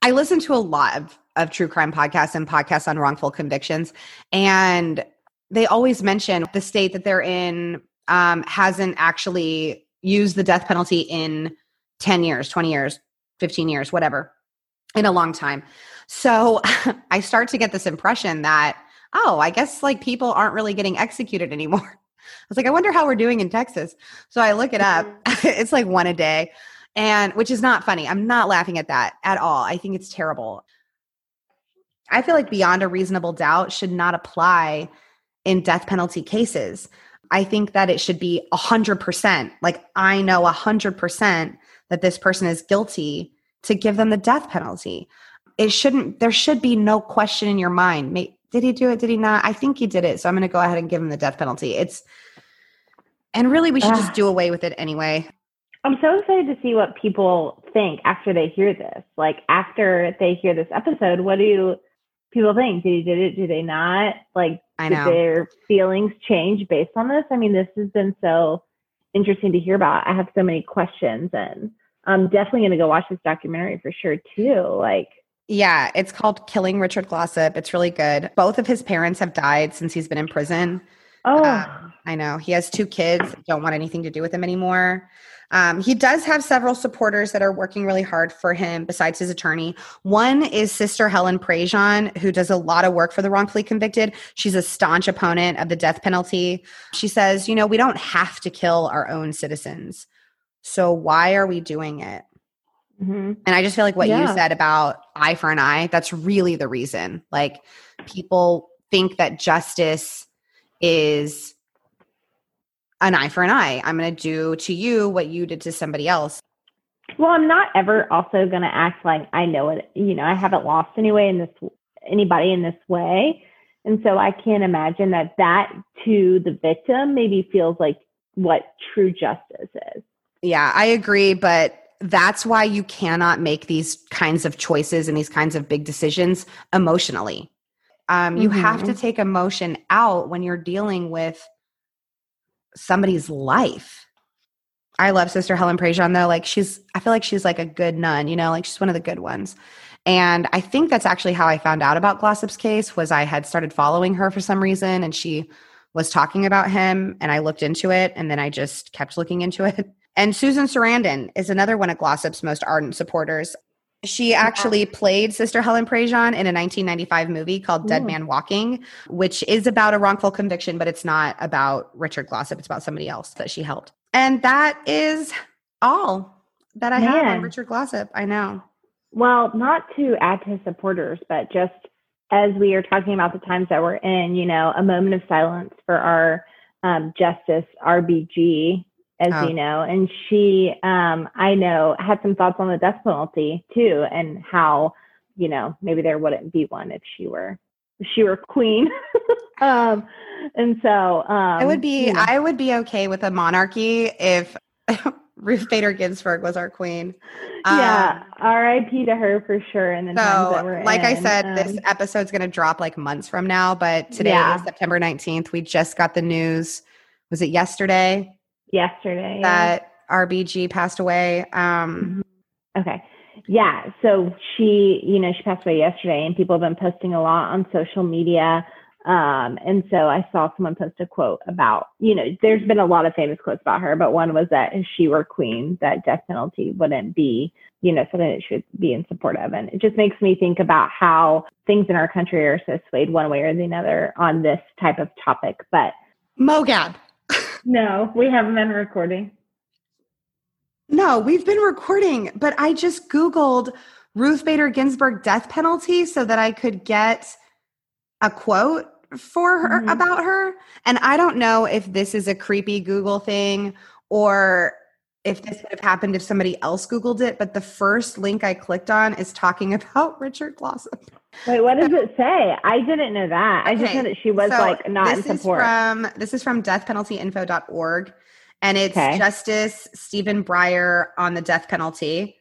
I listen to a lot of of true crime podcasts and podcasts on wrongful convictions. And they always mention the state that they're in um, hasn't actually used the death penalty in 10 years, 20 years, 15 years, whatever, in a long time. So I start to get this impression that, oh, I guess like people aren't really getting executed anymore. I was like, I wonder how we're doing in Texas. So I look it up. Mm-hmm. it's like one a day. And which is not funny. I'm not laughing at that at all. I think it's terrible. I feel like beyond a reasonable doubt should not apply in death penalty cases. I think that it should be 100%. Like, I know 100% that this person is guilty to give them the death penalty. It shouldn't, there should be no question in your mind. Did he do it? Did he not? I think he did it. So I'm going to go ahead and give him the death penalty. It's, and really, we should just do away with it anyway. I'm so excited to see what people think after they hear this. Like, after they hear this episode, what do you, people think. Did he did it? Do they not? Like, I know. did their feelings change based on this? I mean, this has been so interesting to hear about. I have so many questions, and I'm definitely going to go watch this documentary for sure too. Like, yeah, it's called Killing Richard Glossip. It's really good. Both of his parents have died since he's been in prison. Oh, um, I know. He has two kids. Don't want anything to do with him anymore. Um, he does have several supporters that are working really hard for him besides his attorney. One is Sister Helen Prejean, who does a lot of work for the wrongfully convicted. She's a staunch opponent of the death penalty. She says, you know, we don't have to kill our own citizens. So why are we doing it? Mm-hmm. And I just feel like what yeah. you said about eye for an eye, that's really the reason. Like people think that justice is an eye for an eye. I'm going to do to you what you did to somebody else. Well, I'm not ever also going to act like I know it. You know, I haven't lost anyway in this anybody in this way, and so I can't imagine that that to the victim maybe feels like what true justice is. Yeah, I agree, but that's why you cannot make these kinds of choices and these kinds of big decisions emotionally. Um, you mm-hmm. have to mm-hmm. take emotion out when you're dealing with somebody's life. I love Sister Helen Prejean though. Like she's, I feel like she's like a good nun, you know, like she's one of the good ones. And I think that's actually how I found out about Glossip's case was I had started following her for some reason and she was talking about him and I looked into it and then I just kept looking into it. And Susan Sarandon is another one of Glossip's most ardent supporters. She actually played Sister Helen Prejean in a 1995 movie called Dead Man Walking, which is about a wrongful conviction, but it's not about Richard Glossip. It's about somebody else that she helped. And that is all that I Man. have on Richard Glossip. I know. Well, not to add to supporters, but just as we are talking about the times that we're in, you know, a moment of silence for our um, Justice RBG as oh. you know, and she, um, I know, had some thoughts on the death penalty too, and how, you know, maybe there wouldn't be one if she were, if she were queen. um, and so, um, I would be, you know. I would be okay with a monarchy if Ruth Bader Ginsburg was our queen. yeah, um, R.I.P. to her for sure. And the so, times that we're like in. I said, um, this episode's going to drop like months from now, but today yeah. is September nineteenth. We just got the news. Was it yesterday? Yesterday that yeah. RBG passed away. Um, mm-hmm. okay. Yeah. So she, you know, she passed away yesterday, and people have been posting a lot on social media. Um, and so I saw someone post a quote about, you know, there's been a lot of famous quotes about her, but one was that if she were queen, that death penalty wouldn't be, you know, something that should be in support of. And it just makes me think about how things in our country are so swayed one way or the other on this type of topic. But Mogab. No, we haven't been recording. No, we've been recording, but I just Googled Ruth Bader Ginsburg death penalty so that I could get a quote for her Mhm. about her. And I don't know if this is a creepy Google thing or if this would have happened if somebody else Googled it, but the first link I clicked on is talking about Richard Glossip. Wait, what does it say? I didn't know that. I just know that she was So like not in this is support. from this is from deathpenaltyinfo.org and it's Okay. Justice Stephen Breyer on the death penalty.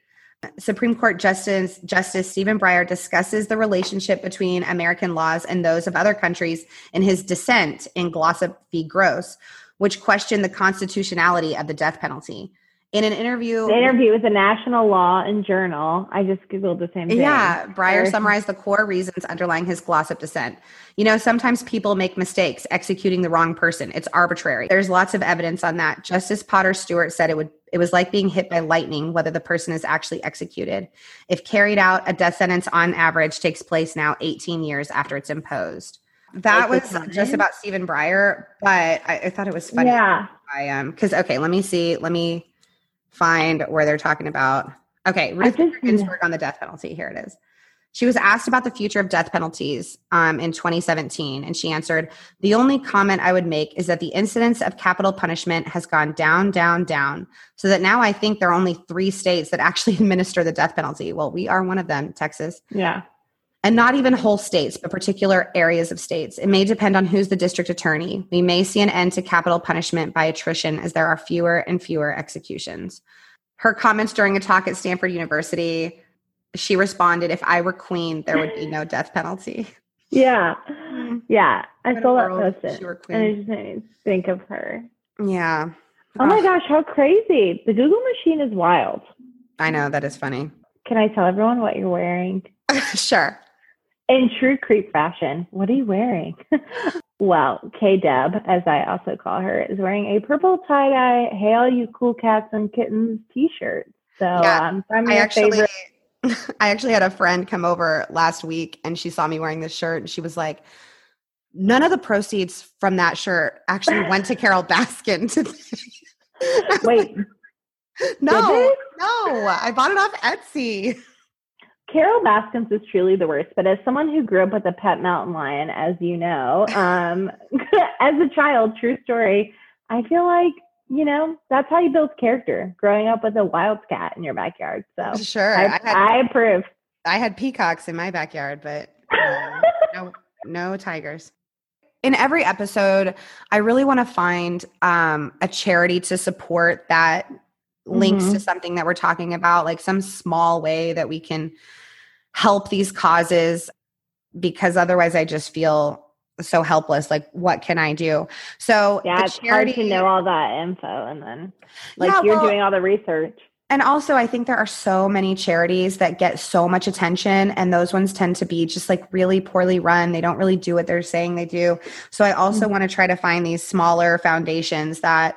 Supreme Court Justice Justice Stephen Breyer discusses the relationship between American laws and those of other countries in his dissent in Glossip v. Gross, which questioned the constitutionality of the death penalty. In an interview, the interview with the National Law and Journal. I just googled the same thing. yeah, Breyer summarized the core reasons underlying his glossip dissent. You know, sometimes people make mistakes executing the wrong person. It's arbitrary. There's lots of evidence on that. Justice Potter Stewart said it would it was like being hit by lightning whether the person is actually executed. If carried out, a death sentence on average takes place now 18 years after it's imposed. That was just about Stephen Breyer, but I, I thought it was funny. Yeah. I um because okay, let me see. Let me find where they're talking about. Okay, Ruth just- Ginsburg on the death penalty. Here it is. She was asked about the future of death penalties um, in 2017, and she answered, "The only comment I would make is that the incidence of capital punishment has gone down, down, down, so that now I think there are only three states that actually administer the death penalty. Well, we are one of them, Texas." Yeah. And not even whole states, but particular areas of states. It may depend on who's the district attorney. We may see an end to capital punishment by attrition as there are fewer and fewer executions. Her comments during a talk at Stanford University, she responded, If I were queen, there would be no death penalty. Yeah. Mm-hmm. Yeah. I What saw that posted. And it just made me think of her. Yeah. Oh my gosh, how crazy. The Google machine is wild. I know, that is funny. Can I tell everyone what you're wearing? sure. In true creep fashion, what are you wearing? well, K Deb, as I also call her, is wearing a purple tie dye Hail You Cool Cats and Kittens t shirt. So Yeah, um, from I actually favorite. I actually had a friend come over last week and she saw me wearing this shirt and she was like, none of the proceeds from that shirt actually went to Carol Baskin. To Wait, no, no, I bought it off Etsy. Carol Baskins is truly the worst, but as someone who grew up with a pet mountain lion, as you know, um, as a child, true story, I feel like, you know, that's how you build character, growing up with a wild cat in your backyard. So Sure, I, I, had I approve. I had peacocks in my backyard, but um, no, no tigers. In every episode, I really want to find um, a charity to support that links to something that we're talking about, like some small way that we can help these causes, because otherwise, I just feel so helpless. Like, what can I do? So, Yeah, the it's hard to charity- know all that info and then like Yeah, you're well- doing all the research. And also, I think there are so many charities that get so much attention, and those ones tend to be just like really poorly run. They don't really do what they're saying they do. So, I also Mhm. want to try to find these smaller foundations that,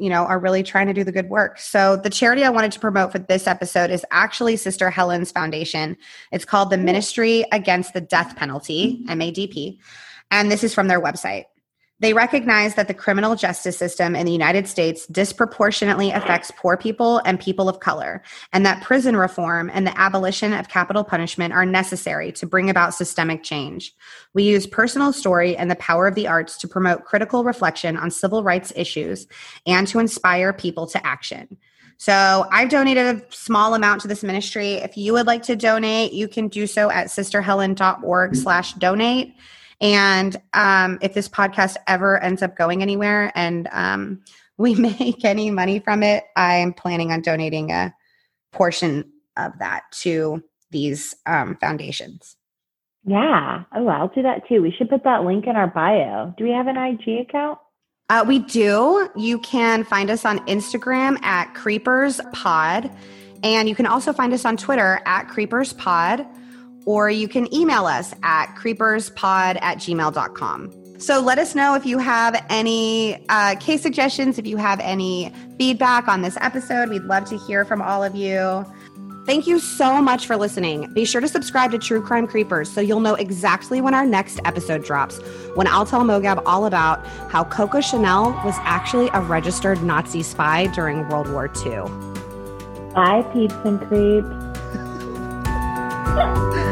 you know, are really trying to do the good work. So, the charity I wanted to promote for this episode is actually Sister Helen's Foundation. It's called the Ministry Against the Death Penalty, MADP, and this is from their website. They recognize that the criminal justice system in the United States disproportionately affects poor people and people of color, and that prison reform and the abolition of capital punishment are necessary to bring about systemic change. We use personal story and the power of the arts to promote critical reflection on civil rights issues and to inspire people to action. So I've donated a small amount to this ministry. If you would like to donate, you can do so at sisterhelen.org slash donate. And um, if this podcast ever ends up going anywhere and um, we make any money from it, I'm planning on donating a portion of that to these um, foundations. Yeah. Oh, I'll do that too. We should put that link in our bio. Do we have an IG account? Uh, we do. You can find us on Instagram at Creepers Pod, and you can also find us on Twitter at Creepers Pod, or you can email us at creeperspod at gmail.com. So let us know if you have any uh, case suggestions, if you have any feedback on this episode. We'd love to hear from all of you. Thank you so much for listening. Be sure to subscribe to True Crime Creepers so you'll know exactly when our next episode drops, when I'll tell Mogab all about how Coco Chanel was actually a registered Nazi spy during World War II. Bye, peeps and creeps.